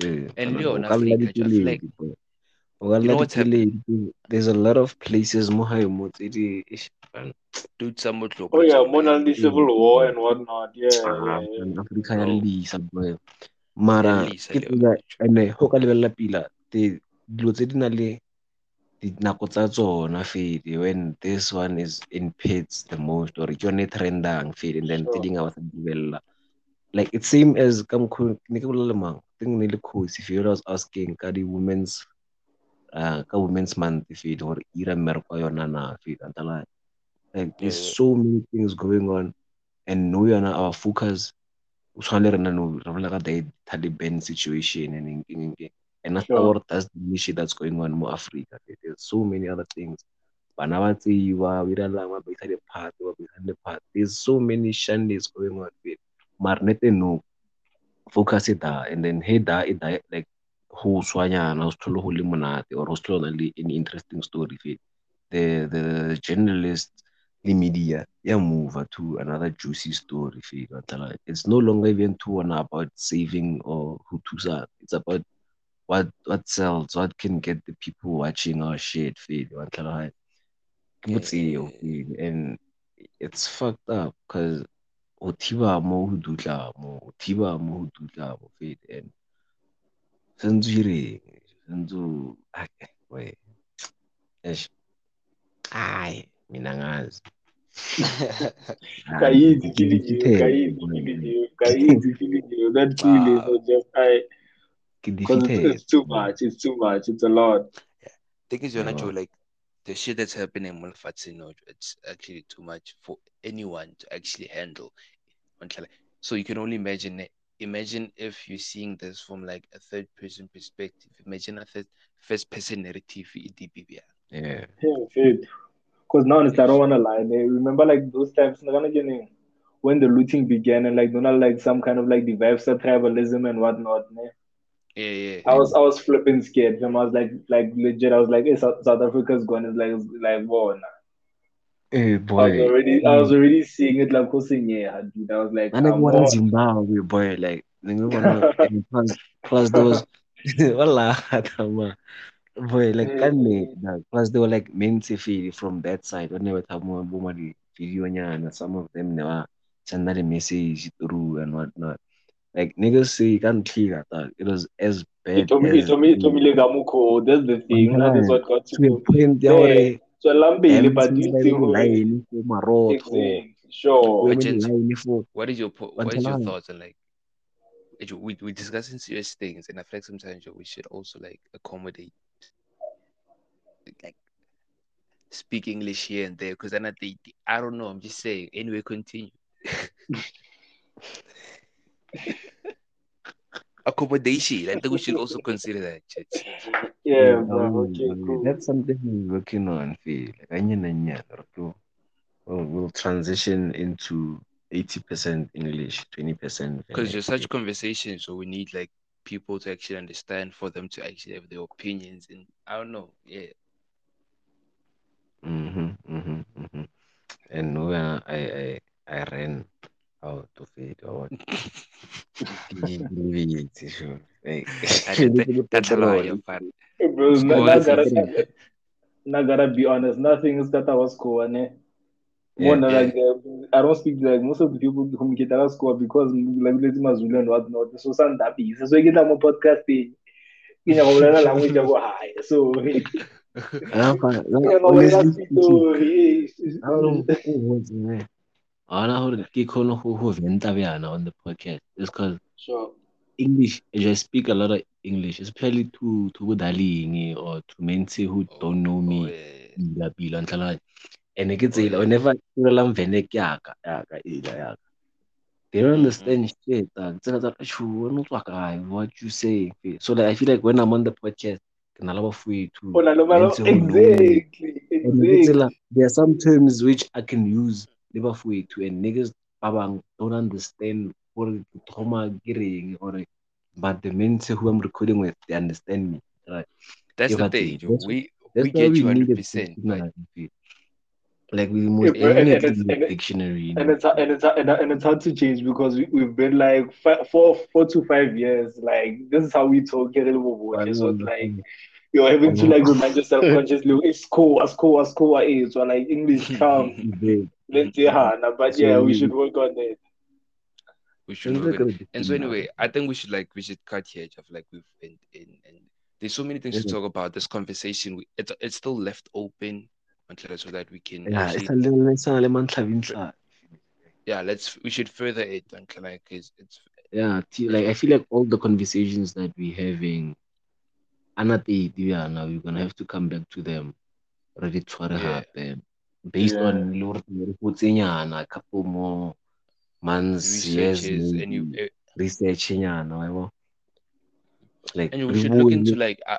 Eh, And ana know, o yona ka lla Africa, jo, I like- dipeledi, boy. O ka You lla know what's happening? There's a lot of places mo hae mo tse di ish, man. dude some would look Oh yeah, so more than the bad. civil war and whatnot. Yeah, Ah, yeah, yeah. man, Africa ya Bro. lisa boy. Mara lisa ke le tsela yona, jo. ene ho ka lebella pila di dilo tse di na le dinako tsa tsona fedi when this one is in pits the most or ke yone trendang fedi and then tse Sure. ding a ba sa di lebella like it's same as ka mokgwa ne ke bolela le mang think ne le Fiona was asking ka di women's uh, ka women's month fedi gore ira mmereko yona na fedi antala like there's so many things going on and no yana our focus o tshwana le rena no re bolela ka the Taliban situation and eng- eng- eng. And after Sure. that's the shit that's going on more Africa. There's so many other things. Bana ba tseiwa ba iralang ba baisa diphatse ba baisa diphatse there's so many shandies going on fedi mara nete no focus it da and then he da it da like ho swanyana tlhole ho le monate or ho se tlhole ho na le any interesting story fedi the the journalist the media yeah move to another juicy story fedi wa tla it's no longer even to one about saving or who to it's about what what sells what can get the people watching our shit fedi wa tla ke botseo Yeah. and it's fucked up because o thiba mo ho dutla mo o mo ho dutla mo fete and sentse o ireng? Sentse o we eish hayi mina angazi Kaidi killing you, Kaidi killing you, Kaidi killing you. That feeling Wow. of just I ke because it's, defeated it's too much. It's too much. It's a lot. thing is, you're not Yeah. sure, like the shit that's happening in Mulfatsino, it's actually too much for anyone to actually handle. So you can only imagine it. Imagine if you're seeing this from like a third person perspective. Imagine a third first person narrative in DBBR. yeah Yeah, Because now honestly, I don't want to lie. Remember, like those times, when the looting began and like, you know, like some kind of like the vibes of tribalism and whatnot. ne? Yeah, yeah. I was I was flipping scared. fam. I was like like legit. I was like, hey, South, South Africa's gone. It's like it's like whoa. Nah. eh I was boy already I was already seeing it like causing yeah, dude. I was like, and like come what on. Zimbabwe boy like nigga wanna and plus plus there was wallah tama boy like Yeah. kanne like, plus they were like mentally from that side when they were talking about the video nyana some of them they were sending a message through and whatnot like niggas say you can't clear that it was as bad told me, it as told me, it told me like Amuko. That's the thing. That is what got to to the me. point Yeah. So Lambile, but Hampton's you like think in line for Marot. Sure. women Agent. line for What is your what is your thoughts on like we we discussing serious things and I feel like sometimes we should also like accommodate like speak English here and there because then I think I don't know, I'm just saying. Anyway, continue. [laughs] [laughs] [laughs] Accommodation. I think we should also consider that, church. Yeah, I bro. Okay, cool. That's something we're working on. Feel like onion and yan, we'll, we'll, we'll transition into eighty percent English, twenty percent. Because you're such conversation, so we need like people to actually understand for them to actually have their opinions and I don't know, yeah. Mm-hmm, mm-hmm, mm-hmm. And when I, I I ran out of it or sure. Like, I didn't think- that's a lie, you're fine. Bro, Score na, na, is gotta, different. na gotta be honest, nothing is that I was score, ne? Yeah. Like the, I don't speak like most of the people who communicate that score because like let's Mazulu and whatnot. So some happy. So we get on podcast thing. You know, language go high. So you fine. No, know, we honestly don't speak speaking, to. I don't know who. I don't know ke kgone go go venta bjana on the podcast just because Sure. English I speak a lot of English especially to to go darling or to men who don't know Oh, me yeah. pila pila and Oh, tsela yeah. whenever ke rela mvene ke yaka yaka ila they don't Mhm. understand shit uh, tsela tsa chu wena o tswa kae what you say so like I feel like when I'm on the podcast ke na le bafowethu Oh, na le men mara- who know me Exactly. Exactly. there are some terms which I can use bafowethu and niggas ba bang don't understand gore ke thoma ke reng or but the men who I'm recording with they understand me right That's Ke the ba thing, That's- We That's we get you 100% Like we most Yeah, and- definitely and it's- need and dictionary. And it's and it's and and it's hard to change because we, we've been like five, four four to five years. Like this is how we talk. Get a little bit. So it's like you're having to like remind yourself consciously. It's cool. It's cool. It's cool. It's so like English come. Let's say Hannah, but yeah, we we- should work on it. we should work on it. And so anyway, I think we should like we should cut here, Jeff. Like we've been in and there's so many things to talk about. This conversation, we, it's it's still left open until so that we can yeah, actually it's a little it's a little mantlha yeah let's we should further it until like it's, it's Yeah, t- like I feel like all the conversations that we're having, anate now we're gonna have to come back to them. Ready to Yeah. happen based Yeah. on lore a couple more months, years, and you uh, researching yabo. Like and we should look into like uh,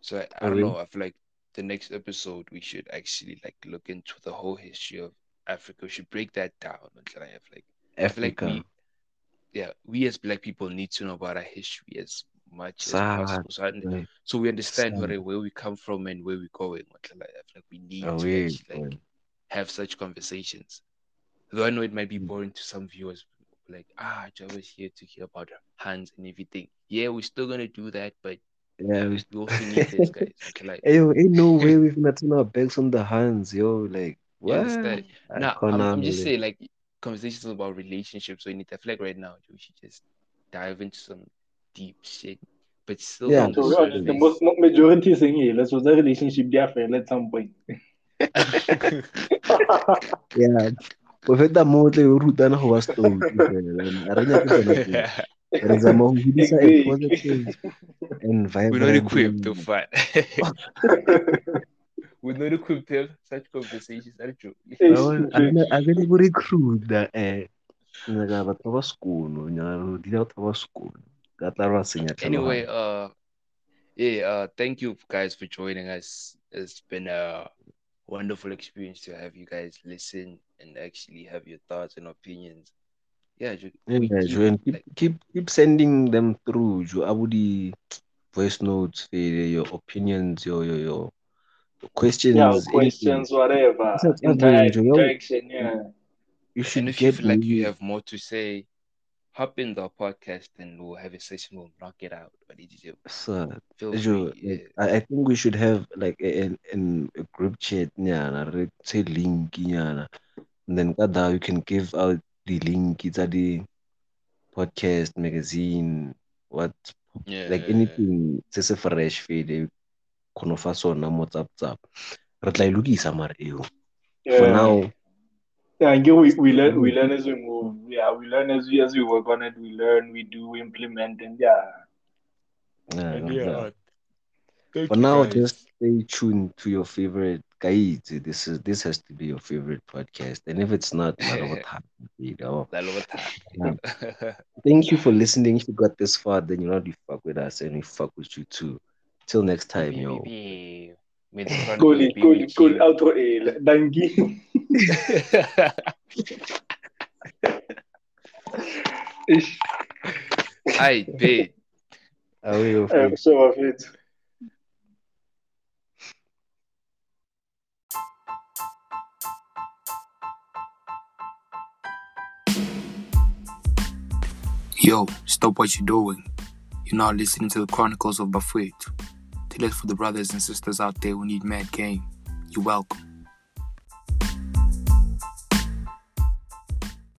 so I, I don't know I feel like the next episode we should actually like look into the whole history of Africa we should break that down until I have like I feel like Africa. we yeah we as black people need to know about our history as much as Sad, possible so, I- so we understand Sad. where, where we come from and where we're going until I feel like we need to away, actually like have such conversations. Though I know it might be Mm. boring to some viewers, like, ah, Java's here to hear about hands and everything. Yeah, we're still gonna do that, but yeah, we we also need this, guys. [laughs] Okay, like, Hey, yo, ain't no way [laughs] we've not turn our backs on the hands, yo. Like, what? Now, I'm, I'm just saying, like, conversations about relationships or anything. I feel like right now we should just dive into some deep shit, but still Yeah. on the To be the most mo- majority saying here, let's was a relationship they are failed at some point. [laughs] [laughs] yeah go feta mo o tle o rutana go ba stone fela and a re nyake tsona re zama go hodisa a Exactly. positive and We're not equipped to fight. [laughs] We're not equipped to have such conversations. Are you? a ke le go recruita eh nyaka batho ba ba sekono nyaka go dira batho ba ba sekono ka tla ba Anyway, uh, yeah, uh, thank you guys for joining us. It's been a wonderful experience to have you guys listen and actually have your thoughts and opinions. Yeah, ju- we Yeah, keep, keep, like, keep keep sending them through. Joe, Abudi voice notes, eh, your opinions, your your your questions, Yeah, anything. questions, whatever. That's what I'm Interact, doing, Joe. interaction, yeah. You should and if you get feel like you have more to say, hop in the podcast and we'll have a session. We'll knock it out. What did you do? Sir, Feel Joe, free. Yeah. I, I think we should have like a, an, an, a group chat, nyana, re- say link, nyana. And then kada you can give out the link. It's at the podcast, magazine, what Yeah. like anything se se fresh fele kgono fa sona mo tsap tsap re tla e lokisa mare eo for Yeah. now Yeah, and we, we learn we learn as we mm-hmm. move. Yeah, we learn as we as we work on it. We learn, we do, we implement, and yeah. yeah, And yeah. yeah, for now guys. just stay tuned to your favorite guys this is this has to be your favorite podcast and if it's not mara bothata, [laughs] you know. [laughs] Thank you for listening if you got this far then you know you fuck with us and we fuck with you too till next time yo Baby, May the Chronicles Cool, be cool, with cool. you. Outro A. Thank you. Ish. I bet. away of I'm so of it. Yo, stop what you're doing. You're not listening to the Chronicles of Bafret. Tell it for the brothers and sisters out there who need mad game. You're welcome.